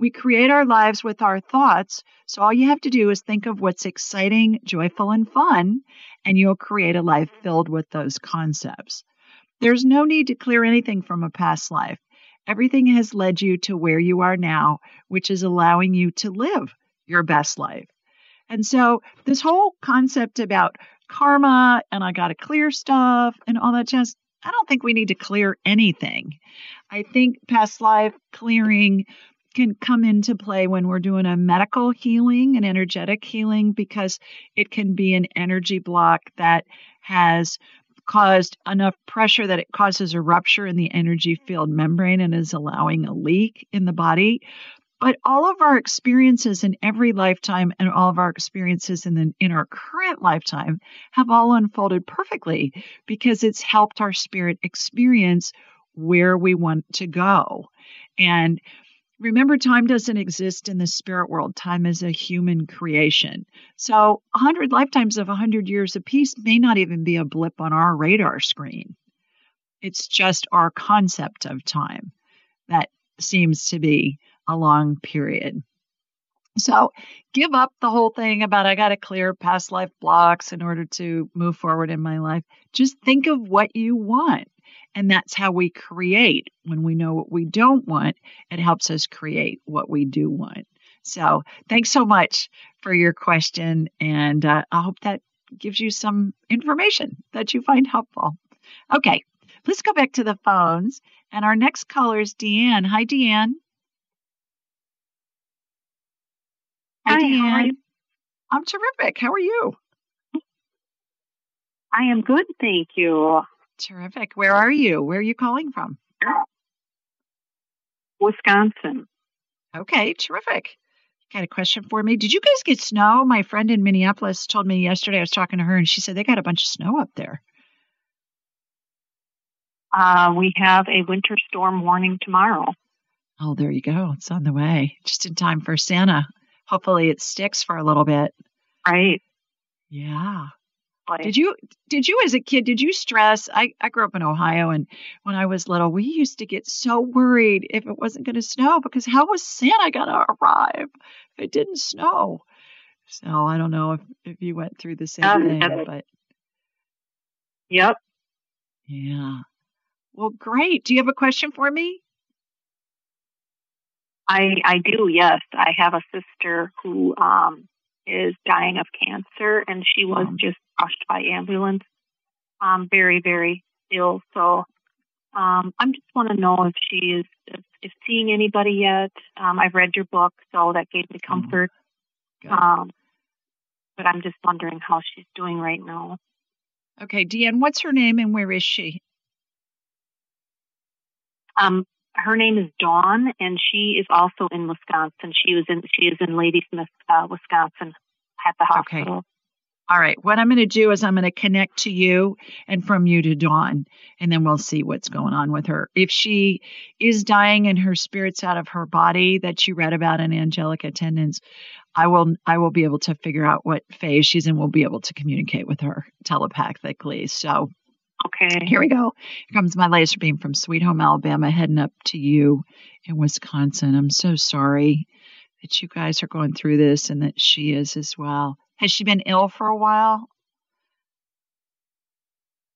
We create our lives with our thoughts, so all you have to do is think of what's exciting, joyful, and fun, and you'll create a life filled with those concepts. There's no need to clear anything from a past life. Everything has led you to where you are now, which is allowing you to live your best life. And so, this whole concept about karma and I got to clear stuff and all that jazz. I don't think we need to clear anything. I think past life clearing can come into play when we're doing a medical healing, an energetic healing, because it can be an energy block that has caused enough pressure that it causes a rupture in the energy field membrane and is allowing a leak in the body. But all of our experiences in every lifetime and all of our experiences in the, in our current lifetime have all unfolded perfectly because it's helped our spirit experience where we want to go. And remember, time doesn't exist in the spirit world. Time is a human creation. So 100 lifetimes of 100 years apiece may not even be a blip on our radar screen. It's just our concept of time that seems to be a long period. So give up the whole thing about I got to clear past life blocks in order to move forward in my life. Just think of what you want. And that's how we create. When we know what we don't want, it helps us create what we do want. So thanks so much for your question. And uh, I hope that gives you some information that you find helpful. Okay, let's go back to the phones. And our next caller is Deanne. Hi, Deanne. Hi, Deanne. I'm terrific. How are you? I am good, thank you. Terrific. Where are you? Where are you calling from? Wisconsin. Okay, terrific. Got a question for me. Did you guys get snow? My friend in Minneapolis told me yesterday, I was talking to her, and she said they got a bunch of snow up there. Uh, we have a winter storm warning tomorrow. Oh, there you go. It's on the way. Just in time for Santa hopefully it sticks for a little bit. Right. Yeah. Did you did you as a kid did you stress I, I grew up in Ohio and when I was little we used to get so worried if it wasn't going to snow because how was Santa going to arrive if it didn't snow? So I don't know if if you went through the same um, thing but Yep. Yeah. Well great. Do you have a question for me? I, I do, yes. I have a sister who um, is dying of cancer, and she was um, just rushed by ambulance. Um, very, very ill. So um, I just want to know if she is if, if seeing anybody yet. Um, I've read your book, so that gave me mm-hmm. comfort. Um, but I'm just wondering how she's doing right now. Okay, Deanne, what's her name and where is she? Um, her name is Dawn, and she is also in Wisconsin. She was in she is in Ladysmith, uh, Wisconsin, at the hospital. Okay. All right. What I'm going to do is I'm going to connect to you and from you to Dawn, and then we'll see what's going on with her. If she is dying and her spirit's out of her body that you read about in Angelic attendants, I will I will be able to figure out what phase she's in. We'll be able to communicate with her telepathically. So Okay. Here we go. Here comes my laser beam from Sweet Home, Alabama, heading up to you in Wisconsin. I'm so sorry that you guys are going through this and that she is as well. Has she been ill for a while?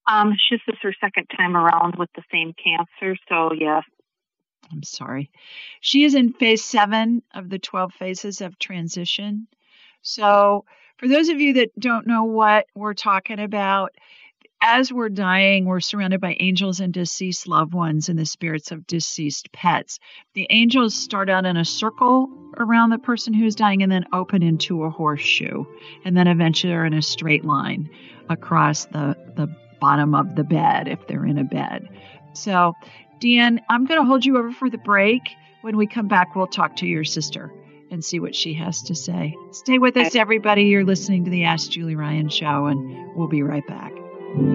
Um, this is her second time around with the same cancer, so yes. I'm sorry. She is in phase seven of the 12 phases of transition. So, for those of you that don't know what we're talking about, as we're dying, we're surrounded by angels and deceased loved ones and the spirits of deceased pets. The angels start out in a circle around the person who's dying and then open into a horseshoe. And then eventually are in a straight line across the, the bottom of the bed if they're in a bed. So, Deanne, I'm going to hold you over for the break. When we come back, we'll talk to your sister and see what she has to say. Stay with us, everybody. You're listening to the Ask Julie Ryan show, and we'll be right back. Welcome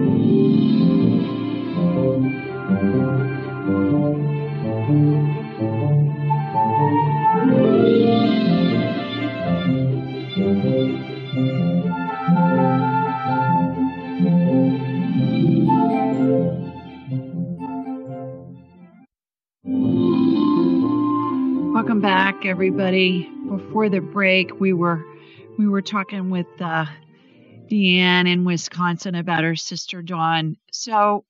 back, everybody. Before the break, we were we were talking with uh, Deanne in Wisconsin about her sister Dawn. So,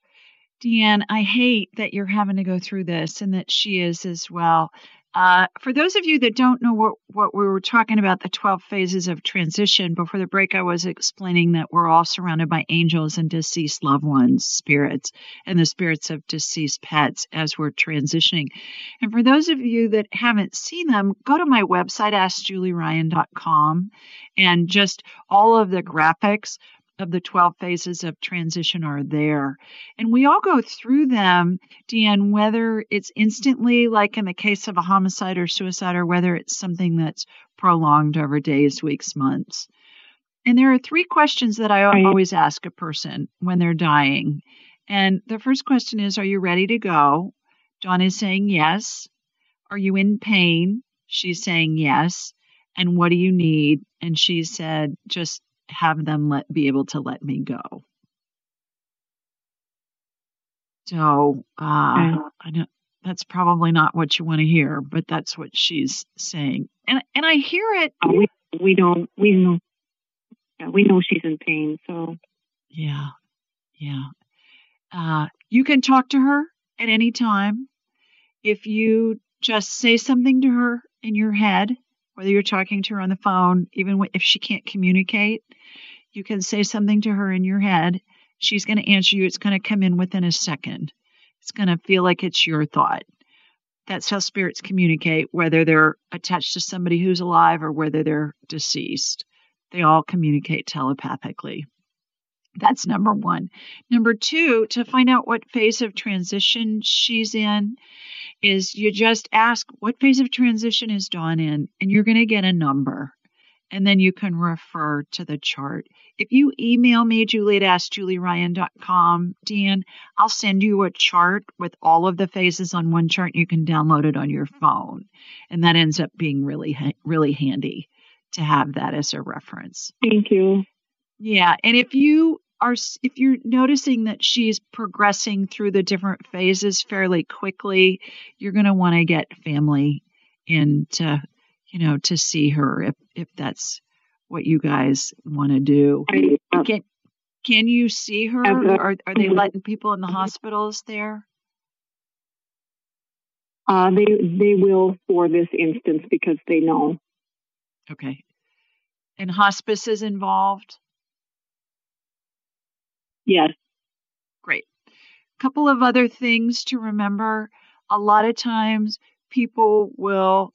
Deanne, I hate that you're having to go through this, and that she is as well. Uh, for those of you that don't know what, what we were talking about, the 12 phases of transition, before the break, I was explaining that we're all surrounded by angels and deceased loved ones, spirits, and the spirits of deceased pets as we're transitioning. And for those of you that haven't seen them, go to my website, askjulieryan.com, and just all of the graphics of the 12 phases of transition are there. And we all go through them, Deanne, whether it's instantly, like in the case of a homicide or suicide, or whether it's something that's prolonged over days, weeks, months. And there are three questions that I right. always ask a person when they're dying. And the first question is Are you ready to go? Dawn is saying yes. Are you in pain? She's saying yes. And what do you need? And she said, Just have them let be able to let me go. So uh, I know that's probably not what you want to hear, but that's what she's saying, and and I hear it. Uh, we we don't we know we know she's in pain, so yeah, yeah. Uh, you can talk to her at any time if you just say something to her in your head whether you're talking to her on the phone, even if she can't communicate, you can say something to her in your head. She's going to answer you. It's going to come in within a second. It's going to feel like it's your thought. That's how spirits communicate, whether they're attached to somebody who's alive or whether they're deceased. They all communicate telepathically. That's number one. Number two, to find out what phase of transition she's in, is you just ask, What phase of transition is Dawn in? And you're going to get a number. And then you can refer to the chart. If you email me, Julie at AskJulieRyan.com, Dan, I'll send you a chart with all of the phases on one chart. You can download it on your phone. And that ends up being really, really handy to have that as a reference. Thank you. Yeah, and if you are if you're noticing that she's progressing through the different phases fairly quickly, you're going to want to get family in to, you know, to see her if if that's what you guys want to do. Can can you see her? Are are they letting people in the hospitals there? Uh, they they will for this instance because they know. Okay. And hospice is involved. Yes. Great. A Couple of other things to remember. A lot of times people will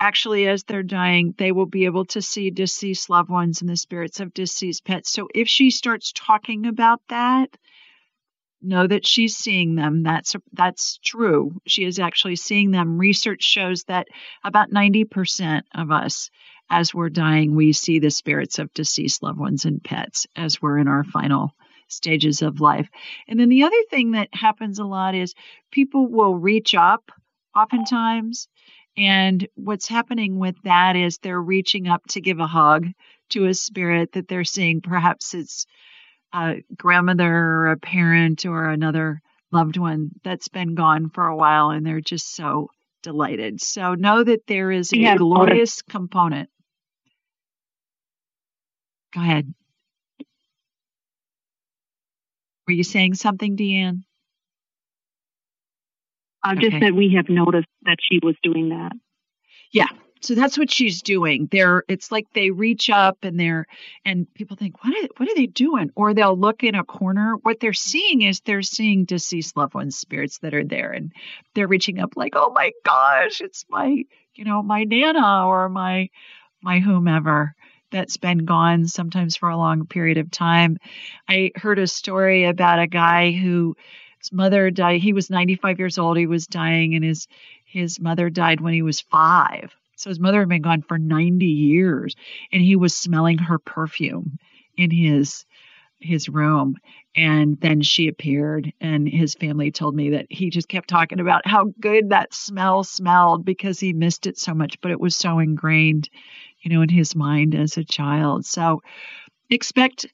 actually, as they're dying, they will be able to see deceased loved ones and the spirits of deceased pets. So if she starts talking about that, know that she's seeing them. That's that's true. She is actually seeing them. Research shows that about 90% of us as we're dying, we see the spirits of deceased loved ones and pets as we're in our final stages of life. And then the other thing that happens a lot is people will reach up oftentimes. And what's happening with that is they're reaching up to give a hug to a spirit that they're seeing. Perhaps it's a grandmother or a parent or another loved one that's been gone for a while and they're just so delighted. So know that there is a glorious component. Go ahead. Were you saying something, Deanne? I just okay. said we have noticed that she was doing that. Yeah. So that's what she's doing. They're it's like they reach up and they're and people think, what are what are they doing? Or they'll look in a corner. What they're seeing is they're seeing deceased loved ones spirits that are there and they're reaching up like, oh my gosh, it's my, you know, my nana or my my whomever that's been gone sometimes for a long period of time. I heard a story about a guy who his mother died. He was 95 years old. He was dying, and his his mother died when he was five. So his mother had been gone for 90 years, and he was smelling her perfume in his his room and then she appeared and his family told me that he just kept talking about how good that smell smelled because he missed it so much but it was so ingrained you know in his mind as a child so expect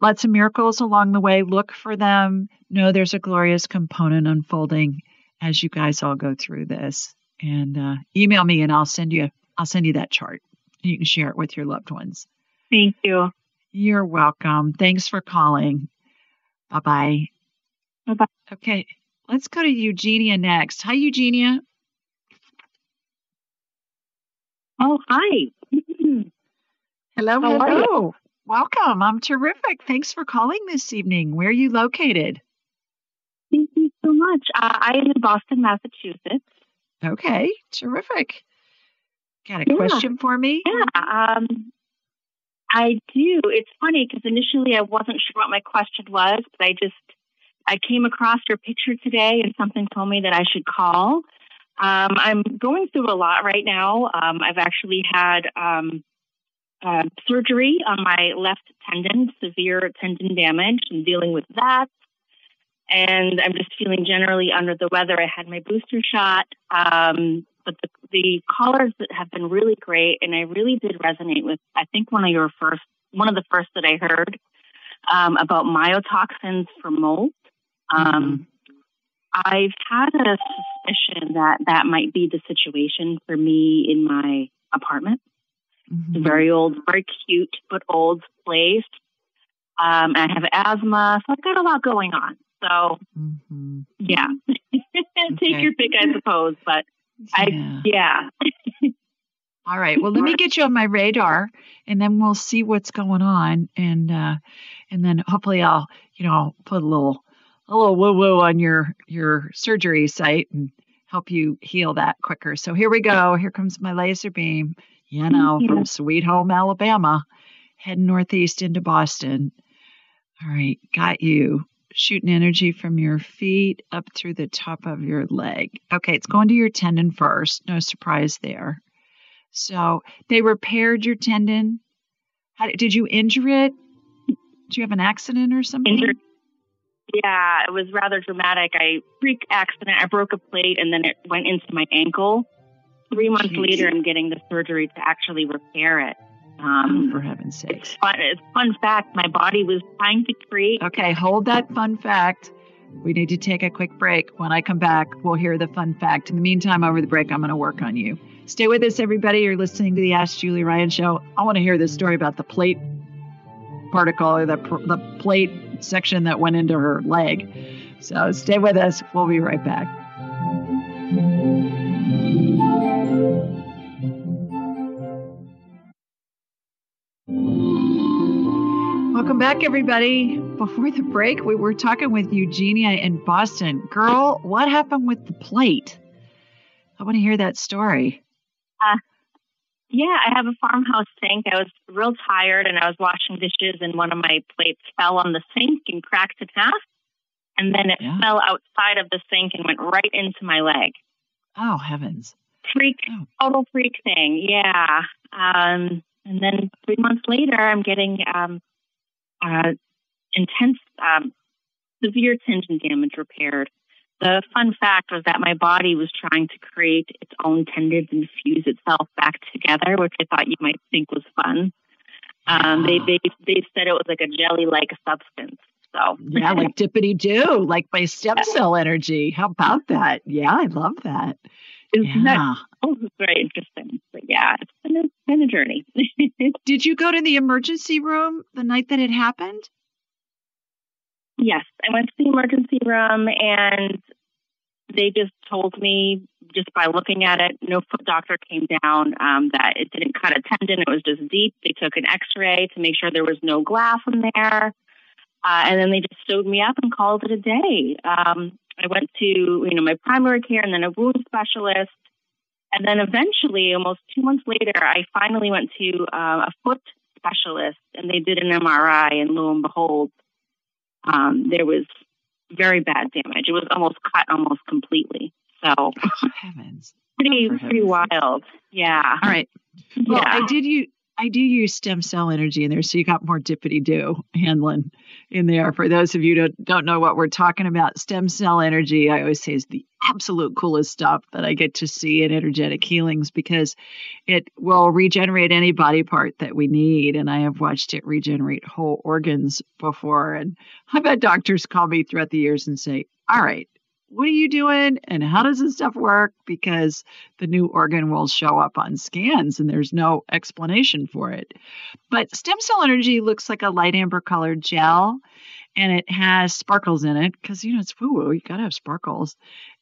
lots of miracles along the way look for them know there's a glorious component unfolding as you guys all go through this and uh, email me and i'll send you i'll send you that chart you can share it with your loved ones thank you you're welcome. Thanks for calling. Bye bye. Bye bye. Okay, let's go to Eugenia next. Hi, Eugenia. Oh, hi. hello, How hello. Welcome. I'm terrific. Thanks for calling this evening. Where are you located? Thank you so much. Uh, I am in Boston, Massachusetts. Okay, terrific. Got a yeah. question for me? Yeah. Um, I do. It's funny because initially I wasn't sure what my question was, but I just I came across your picture today and something told me that I should call. Um, I'm going through a lot right now. Um, I've actually had um, uh, surgery on my left tendon, severe tendon damage. I'm dealing with that. And I'm just feeling generally under the weather. I had my booster shot. Um, but the, the callers have been really great, and I really did resonate with. I think one of your first, one of the first that I heard um, about mycotoxins for mold. Um, mm-hmm. I've had a suspicion that that might be the situation for me in my apartment. Mm-hmm. very old, very cute but old place. Um, I have asthma, so I've got a lot going on. So, mm-hmm. yeah, take okay. your pick, I suppose. But I yeah. All right. Well, let me get you on my radar, and then we'll see what's going on, and uh, and then hopefully I'll you know put a little a little woo woo on your your surgery site and help you heal that quicker. So here we go. Here comes my laser beam. You know, mm-hmm. from Sweet Home, Alabama, heading northeast into Boston. All right, got you shooting energy from your feet up through the top of your leg. Okay, it's going to your tendon first. No surprise there. So they repaired your tendon. How, did you injure it? Did you have an accident or something? Injured. Yeah, it was rather dramatic. I freak accident. I broke a plate and then it went into my ankle. Three months Jeez. later, I'm getting the surgery to actually repair it. Um, oh, for heaven's sake. It's fun. It's fun fact. My body was trying to create. Okay, hold that fun fact. We need to take a quick break. When I come back, we'll hear the fun fact. In the meantime, over the break, I'm going to work on you. Stay with us, everybody. You're listening to the Ask Julie Ryan show. I want to hear this story about the plate particle or the, the plate section that went into her leg. So stay with us. We'll be right back. Welcome back, everybody. Before the break, we were talking with Eugenia in Boston. Girl, what happened with the plate? I want to hear that story. Uh, yeah, I have a farmhouse sink. I was real tired and I was washing dishes, and one of my plates fell on the sink and cracked in half. And then it yeah. fell outside of the sink and went right into my leg. Oh, heavens. Freak, oh. total freak thing. Yeah. Um, and then three months later, I'm getting um, uh, intense, um, severe tendon damage repaired. The fun fact was that my body was trying to create its own tendons and fuse itself back together, which I thought you might think was fun. Um, they, they they said it was like a jelly-like substance. So yeah, like dippity do, like my stem cell energy. How about that? Yeah, I love that. Isn't yeah. that oh, very interesting? But yeah, it's been a, been a journey. Did you go to the emergency room the night that it happened? Yes, I went to the emergency room and they just told me just by looking at it, no foot doctor came down um, that it didn't cut a tendon. It was just deep. They took an X-ray to make sure there was no glass in there, uh, and then they just sewed me up and called it a day. Um, I went to, you know, my primary care and then a wound specialist. And then eventually, almost two months later, I finally went to uh, a foot specialist and they did an MRI. And lo and behold, um, there was very bad damage. It was almost cut almost completely. So, oh, heavens. Pretty, oh, pretty wild. Yeah. All right. Well, yeah. I did you. I do use stem cell energy in there, so you got more dippity do handling in there. For those of you who don't, don't know what we're talking about, stem cell energy, I always say is the absolute coolest stuff that I get to see in energetic healings because it will regenerate any body part that we need. And I have watched it regenerate whole organs before. And I've had doctors call me throughout the years and say, All right, what are you doing and how does this stuff work? Because the new organ will show up on scans and there's no explanation for it. But stem cell energy looks like a light amber colored gel and it has sparkles in it because you know it's woo woo, you gotta have sparkles.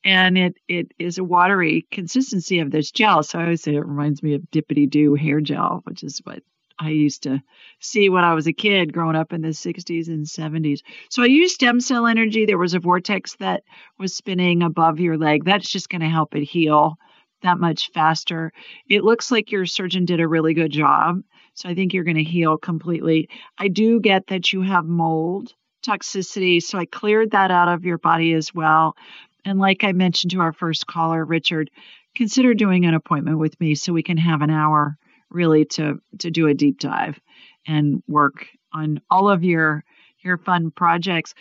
And it it is a watery consistency of this gel. So I always say it reminds me of dippity doo hair gel, which is what I used to see when I was a kid growing up in the 60s and 70s. So I used stem cell energy. There was a vortex that was spinning above your leg. That's just going to help it heal that much faster. It looks like your surgeon did a really good job. So I think you're going to heal completely. I do get that you have mold toxicity. So I cleared that out of your body as well. And like I mentioned to our first caller, Richard, consider doing an appointment with me so we can have an hour really to to do a deep dive and work on all of your your fun projects.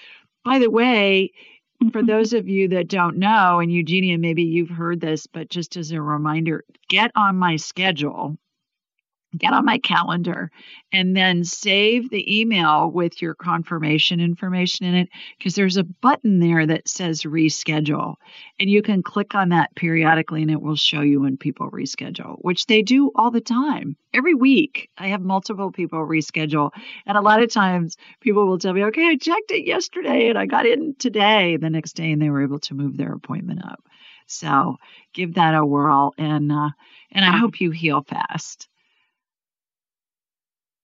By the way, for mm-hmm. those of you that don't know, and Eugenia, maybe you've heard this, but just as a reminder, get on my schedule get on my calendar and then save the email with your confirmation information in it because there's a button there that says reschedule and you can click on that periodically and it will show you when people reschedule which they do all the time. Every week i have multiple people reschedule and a lot of times people will tell me okay i checked it yesterday and i got in today the next day and they were able to move their appointment up. So give that a whirl and uh, and i hope you heal fast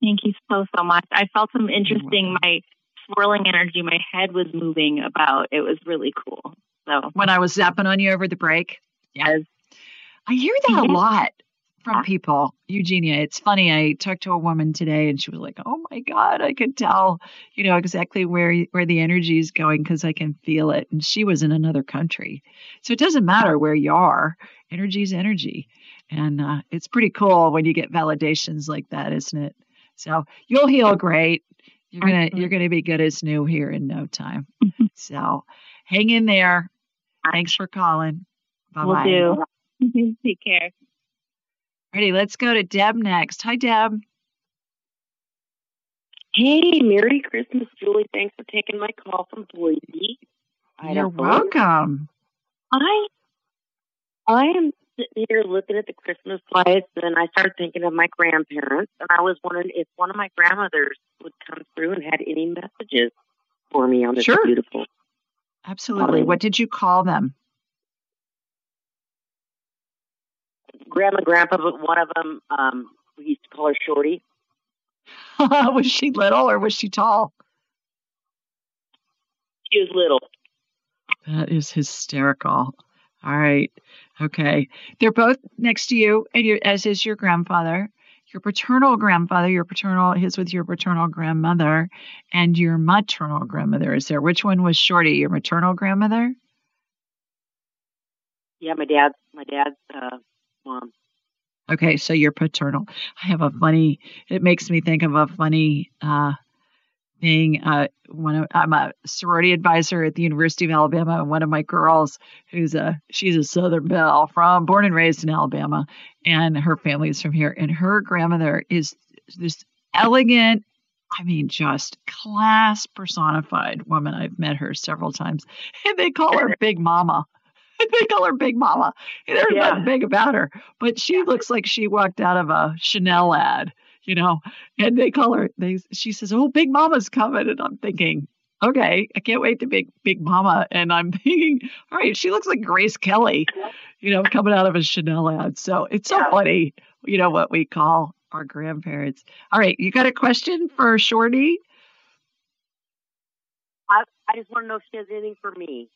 Thank you so, so much. I felt some interesting, my swirling energy, my head was moving about. It was really cool. So when I was zapping on you over the break, yes. I hear that a lot from people, Eugenia. It's funny. I talked to a woman today and she was like, "Oh my god, I could tell, you know, exactly where where the energy is going because I can feel it." And she was in another country. So it doesn't matter where you are. Energy is energy. And uh, it's pretty cool when you get validations like that, isn't it? So you'll heal great. You're gonna you're gonna be good as new here in no time. Mm-hmm. so hang in there. Thanks for calling. Bye bye. Will do. Mm-hmm. Take care. Ready, let's go to Deb next. Hi Deb. Hey, Merry Christmas, Julie. Thanks for taking my call from Boise. You're welcome. I I am sitting here looking at the Christmas lights, and I started thinking of my grandparents, and I was wondering if one of my grandmothers would come through and had any messages for me on this sure. beautiful. Absolutely. what did you call them? Grandma, Grandpa, but one of them, um, we used to call her Shorty. was she little or was she tall? She was little. That is hysterical. All right. Okay. They're both next to you, and you as is your grandfather, your paternal grandfather, your paternal, his with your paternal grandmother, and your maternal grandmother is there. Which one was Shorty? Your maternal grandmother? Yeah, my dad's my dad's uh, mom. Okay, so your paternal. I have a funny. It makes me think of a funny uh, being uh, one of, I'm a sorority advisor at the University of Alabama, and one of my girls, who's a she's a Southern belle from born and raised in Alabama, and her family is from here, and her grandmother is this elegant. I mean, just class personified woman. I've met her several times, and they call her Big Mama. they call her Big Mama. There's yeah. nothing big about her, but she looks like she walked out of a Chanel ad you know, and they call her, they, she says, Oh, Big Mama's coming. And I'm thinking, okay, I can't wait to Big Big Mama. And I'm thinking, all right, she looks like Grace Kelly, you know, coming out of a Chanel ad. So it's so yeah. funny, you know, what we call our grandparents. All right, you got a question for Shorty? I, I just want to know if she has anything for me.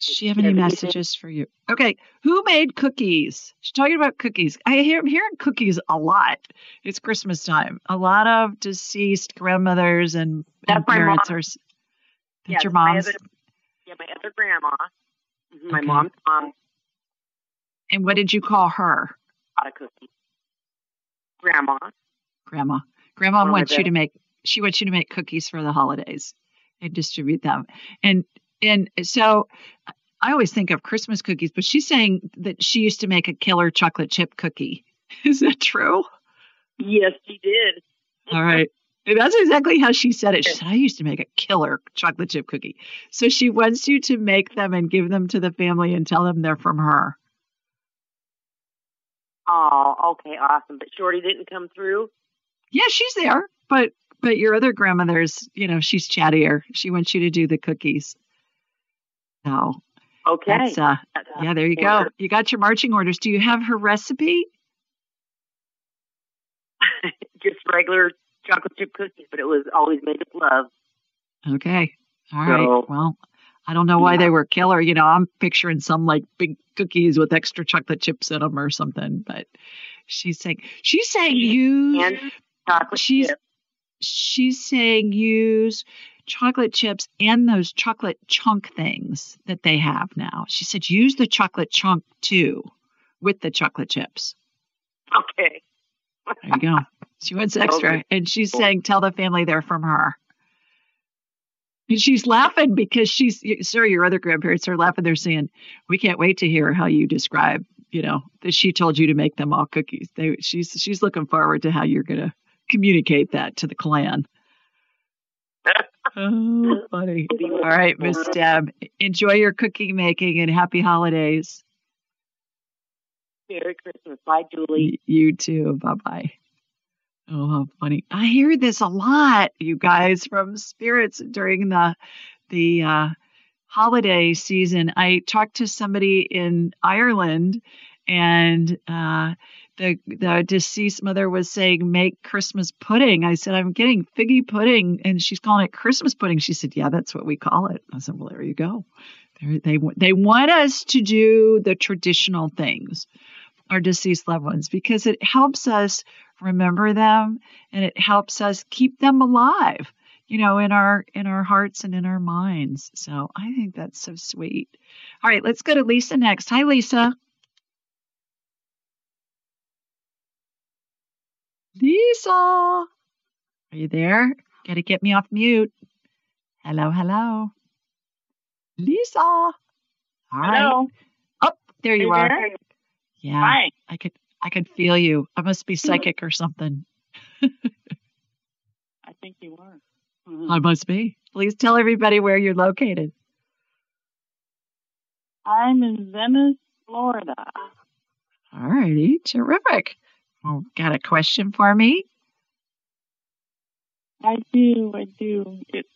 Does she have any messages for you? Okay, who made cookies? She's talking about cookies. I hear I'm hearing cookies a lot. It's Christmas time. A lot of deceased grandmothers and, and parents are. That's yes, your mom's. My other, yeah, my other grandma. Mm-hmm, my okay. mom's mom. And what did you call her? A cookie. Grandma. Grandma. Grandma wants you to make she wants you to make cookies for the holidays and distribute them. And and so I always think of Christmas cookies, but she's saying that she used to make a killer chocolate chip cookie. Is that true? Yes, she did. All right. That's exactly how she said it. She said, I used to make a killer chocolate chip cookie. So she wants you to make them and give them to the family and tell them they're from her. Oh, okay, awesome. But Shorty didn't come through? Yeah, she's there. But but your other grandmother's, you know, she's chattier. She wants you to do the cookies. So Okay. uh yeah, there you go. You got your marching orders. Do you have her recipe? Just regular chocolate chip cookies, but it was always made with love. Okay. All right. So- well, I don't know why they were killer. You know, I'm picturing some like big cookies with extra chocolate chips in them or something. But she's saying she's saying use And chocolate she's she's saying use chocolate chips and those chocolate chunk things that they have now. She said use the chocolate chunk too with the chocolate chips. Okay. There you go. She wants extra. Okay. And she's saying, tell the family they're from her. And she's laughing because she's, sir, your other grandparents are laughing. They're saying, we can't wait to hear how you describe, you know, that she told you to make them all cookies. They, she's, she's looking forward to how you're going to communicate that to the clan. Oh, funny. All right, Miss Deb, enjoy your cookie making and happy holidays. Merry Christmas. Bye, Julie. You too. Bye bye. Oh, how funny! I hear this a lot, you guys, from spirits during the the uh, holiday season. I talked to somebody in Ireland, and uh, the the deceased mother was saying, "Make Christmas pudding." I said, "I'm getting figgy pudding," and she's calling it Christmas pudding. She said, "Yeah, that's what we call it." I said, "Well, there you go." They're, they they want us to do the traditional things our deceased loved ones because it helps us remember them and it helps us keep them alive you know in our in our hearts and in our minds so i think that's so sweet all right let's go to lisa next hi lisa lisa are you there gotta get me off mute hello hello lisa all right Hello. oh there you are there? yeah Hi. i could i could feel you i must be psychic or something I think you are. I mm-hmm. must be. Please tell everybody where you're located. I'm in Venice, Florida. All righty, terrific. Well, got a question for me? I do, I do. It's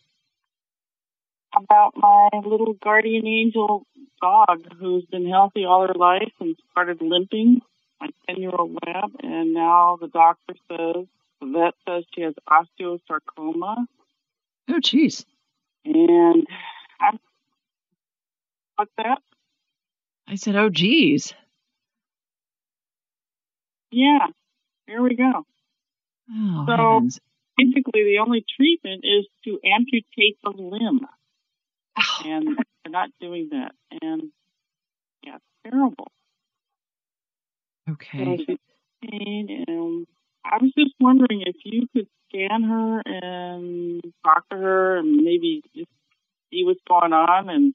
about my little guardian angel dog who's been healthy all her life and started limping, my 10 year old lab, and now the doctor says, the vet says she has osteosarcoma, Oh, geez. and I'm, what's that? I said, oh, geez. Yeah, here we go. Oh, So- heavens. Basically, the only treatment is to amputate the limb. Oh, and they're not doing that. And yeah, it's terrible. okay. So pain, and I was just wondering if you could scan her and talk to her and maybe just see what's going on and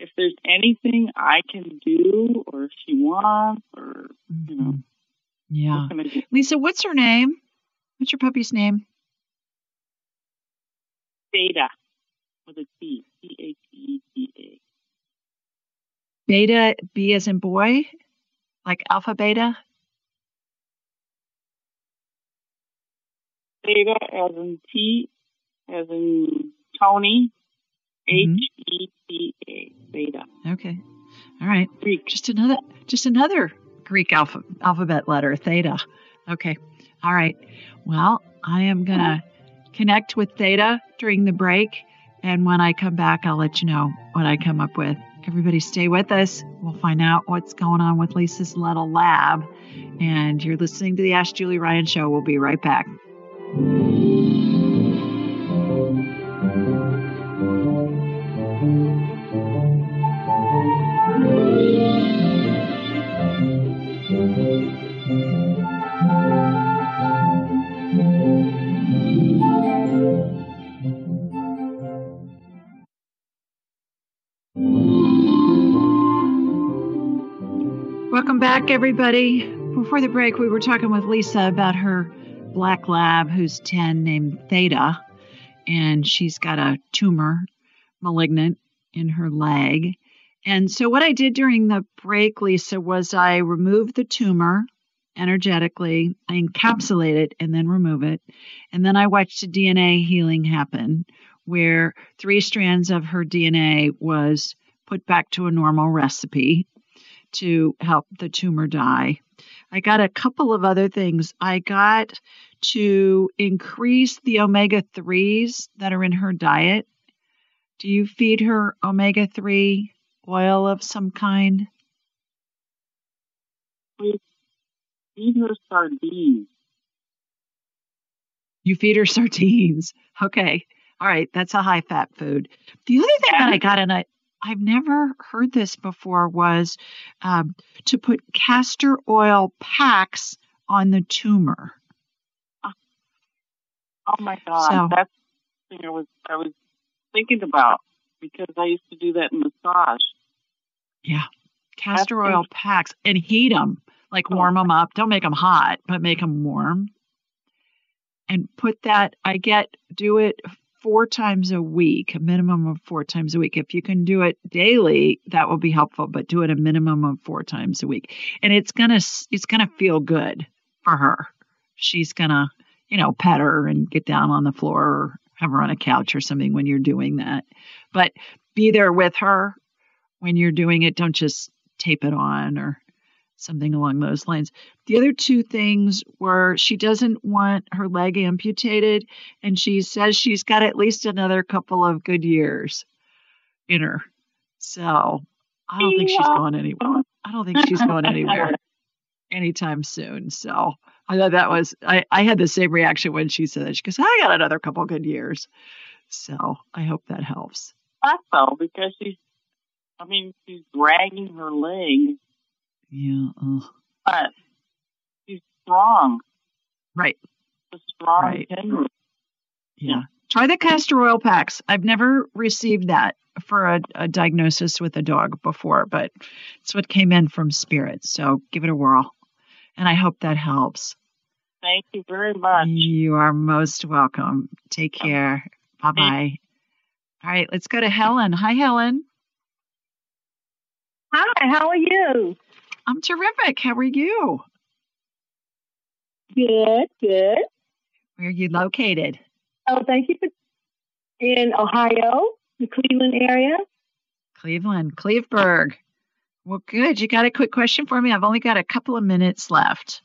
if there's anything I can do or if she wants or you know Mhm. Yeah. what can I do? Lisa, what's her name? What's your puppy's name? Theta with a T H E T A. Beta, B as in boy? Like alpha beta? Theta as in T as in Tony, Mhm. H E T A, Theta. Okay. All right. Greek. Just another just another Greek alpha, alphabet letter, theta. Okay. All right. Well, I am going to connect with theta during the break and when I come back I'll let you know what I come up with. Everybody stay with us. We'll find out what's going on with Lisa's little lab. And you're listening to the Ask Julie Ryan show. We'll be right back. Back, everybody. Before the break, we were talking with Lisa about her black lab who's 10 named Theta, and she's got a tumor, malignant, in her leg. And so, what I did during the break, Lisa, was I removed the tumor energetically, I encapsulate it and then remove it. And then I watched the DNA healing happen, where three strands of her DNA was put back to a normal recipe to help the tumor die. I got a couple of other things. I got to increase the omega 3s that are in her diet. Do you feed her omega 3 oil of some kind? We feed her sardines. You feed her sardines. Okay. All right. That's a high fat food. The other thing that I got, and I, I've never heard this before, was um, to put castor oil packs on the tumor. Oh my God. So- That's the thing I was, I was thinking about because I used to do that in massage. Yeah. Castor oil packs and heat them, like Oh. warm them up. Don't make them hot, but make them warm. And put that, I get, do it four times a week, a minimum of four times a week. If you can do it daily, that will be helpful, but do it a minimum of four times a week. And it's going to, it's going to feel good for her. She's going to, you know, pet her and get down on the floor or have her on a couch or something when you're doing that. But be there with her when you're doing it. Don't just tape it on or something along those lines. The other two things were she doesn't want her leg amputated, and she says she's got at least another couple of good years in her. So I don't think she's going anywhere. I don't think she's going anywhere anytime soon. So I thought that was I, I had the same reaction when she said that. She goes, I got another couple good years. So I hope that helps. That's so because she's, I mean, she's dragging her leg, Yeah. ugh. but she's strong. Right. A strong Right. tender. Yeah. Try the castor oil packs. I've never received that for a, a diagnosis with a dog before, but it's what came in from Spirit. So give it a whirl. And I hope that helps. Thank you very much. You are most welcome. Take care. Bye bye. All right, let's go to Helen. Hi, Helen. Hi, how are you? I'm terrific. How are you? Good, good. Where are you located? Oh, thank you for in Ohio, the Cleveland area. Cleveland, Cleveburg. Well, good. You got a quick question for me? I've only got a couple of minutes left.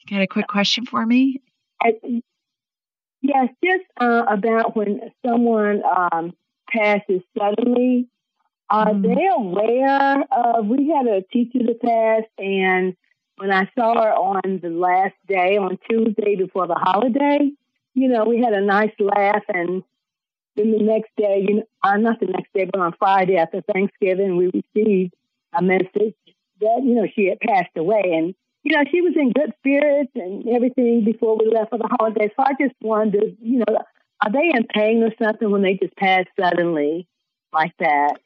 You got a quick question for me? Uh, yes, just uh, about when someone um, passes suddenly. Are Mhm. they aware of? We had a teacher that passed, and when I saw her on the last day, on Tuesday before the holiday, you know, we had a nice laugh, and then the next day, you know, uh, not the next day, but on Friday after Thanksgiving, we received a message that you know she had passed away, and you know she was in good spirits and everything before we left for the holiday. So I just wondered, you know, are they in pain or something when they just pass suddenly like that?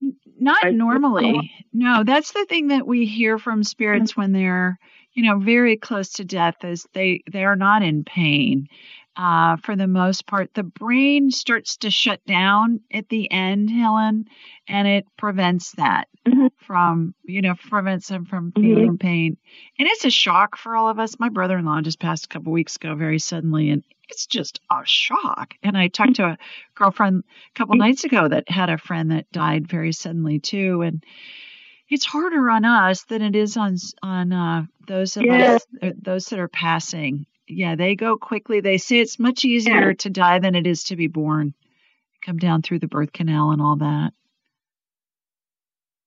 Not Right. normally. No, that's the thing that we hear from spirits mm-hmm. when they're, you know, very close to death is they they are not in pain. Uh, for the most part, the brain starts to shut down at the end, Helen, and it prevents that from, you know, prevents them from feeling pain. And it's a shock for all of us. My brother-in-law just passed a couple weeks ago very suddenly, and it's just a shock. And I talked to a girlfriend a couple nights ago that had a friend that died very suddenly too, and it's harder on us than it is on on uh, those of Yeah. us those that are passing. Yeah, they go quickly. They say it's much easier to die than it is to be born. Come down through the birth canal and all that.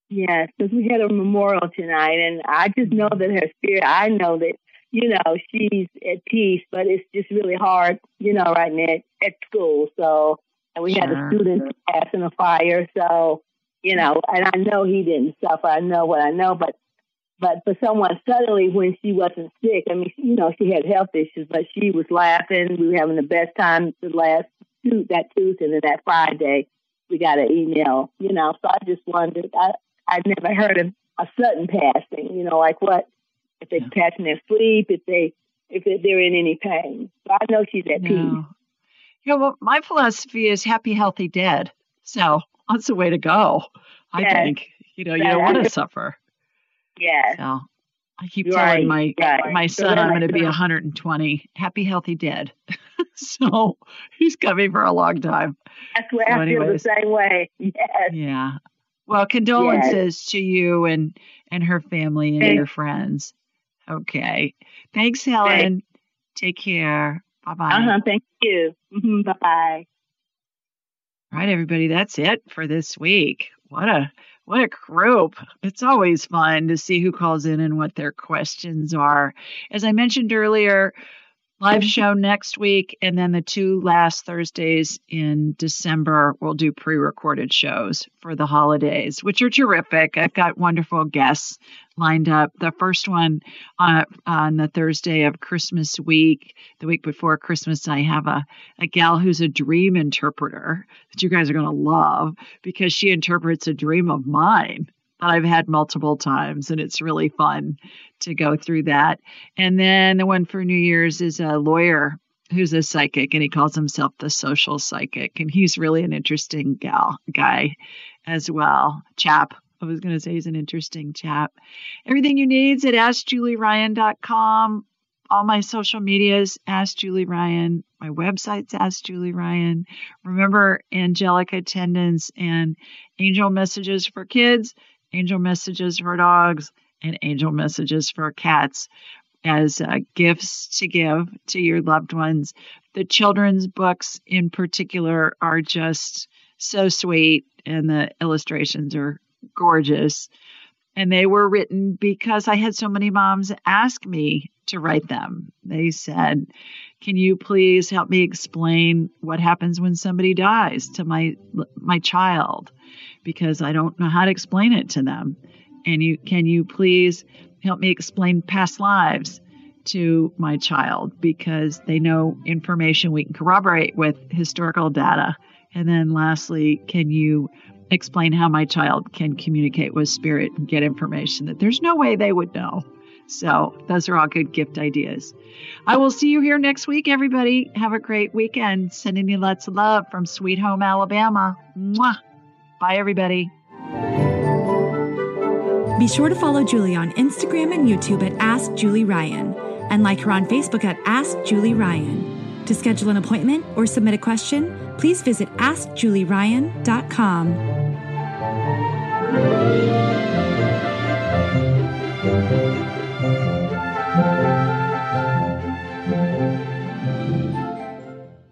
Yes, because we had a memorial tonight, and I just know that her spirit. I know that you know she's at peace, but it's just really hard, you know, right now at, at school. So, and we had a student passing a fire. So, you know, and I know he didn't suffer. I know what I know, but but for someone suddenly when she wasn't sick, I mean, you know, she had health issues, but she was laughing. We were having the best time the last two, that Tuesday and then that Friday. we got an email, you know. So I just wondered. I I'd never heard of a sudden passing, you know, like what if they yeah. pass in their sleep, if they if they're in any pain. So I know she's at no. peace. Yeah, well, my philosophy is happy, healthy, dead. So that's the way to go. I yes. think you know you don't want to suffer. Yeah. So I keep telling my right. my son I'm going to be 120, happy, healthy, dead. so he's coming for a long time. That's where so I feel the same way. Yes. Yeah. Well, condolences yes. to you and and her family and Thanks. your friends. Okay. Thanks, Helen. Thanks. Take care. Bye bye. Uh huh. Thank you. Mm-hmm. Bye bye. All right, everybody. That's it for this week. What a what a group. It's always fun to see who calls in and what their questions are. As I mentioned earlier, live show next week, and then the two last Thursdays in December, we'll do pre recorded shows for the holidays, which are terrific. I've got wonderful guests lined up. The first one uh, on the Thursday of Christmas week, the week before Christmas, I have a, a gal who's a dream interpreter that you guys are going to love because she interprets a dream of mine I've had multiple times, and it's really fun to go through that. And then the one for New Year's is a lawyer who's a psychic, and he calls himself the social psychic, and he's really an interesting gal guy as well, chap. I was going to say he's an interesting chap. Everything you need is at AskJulieRyan.com. All my social medias, Ask Julie Ryan. My website's Ask Julie Ryan. Remember angelic attendants and angel messages for kids angel messages for dogs, and angel messages for cats as uh, gifts to give to your loved ones. The children's books, in particular, are just so sweet, and the illustrations are gorgeous. And they were written because I had so many moms ask me to write them. They said, "Can you please help me explain what happens when somebody dies to my my child?" because I don't know how to explain it to them. And you can you please help me explain past lives to my child because they know information we can corroborate with historical data. And then lastly, can you explain how my child can communicate with spirit and get information that there's no way they would know? So, those are all good gift ideas. I will see you here next week, everybody. Have a great weekend. Sending you lots of love from Sweet Home, Alabama. Mwah. Bye, everybody. Be sure to follow Julie on Instagram and YouTube at Ask Julie Ryan and like her on Facebook at Ask Julie Ryan. To schedule an appointment or submit a question, please visit AskJulieRyan.com.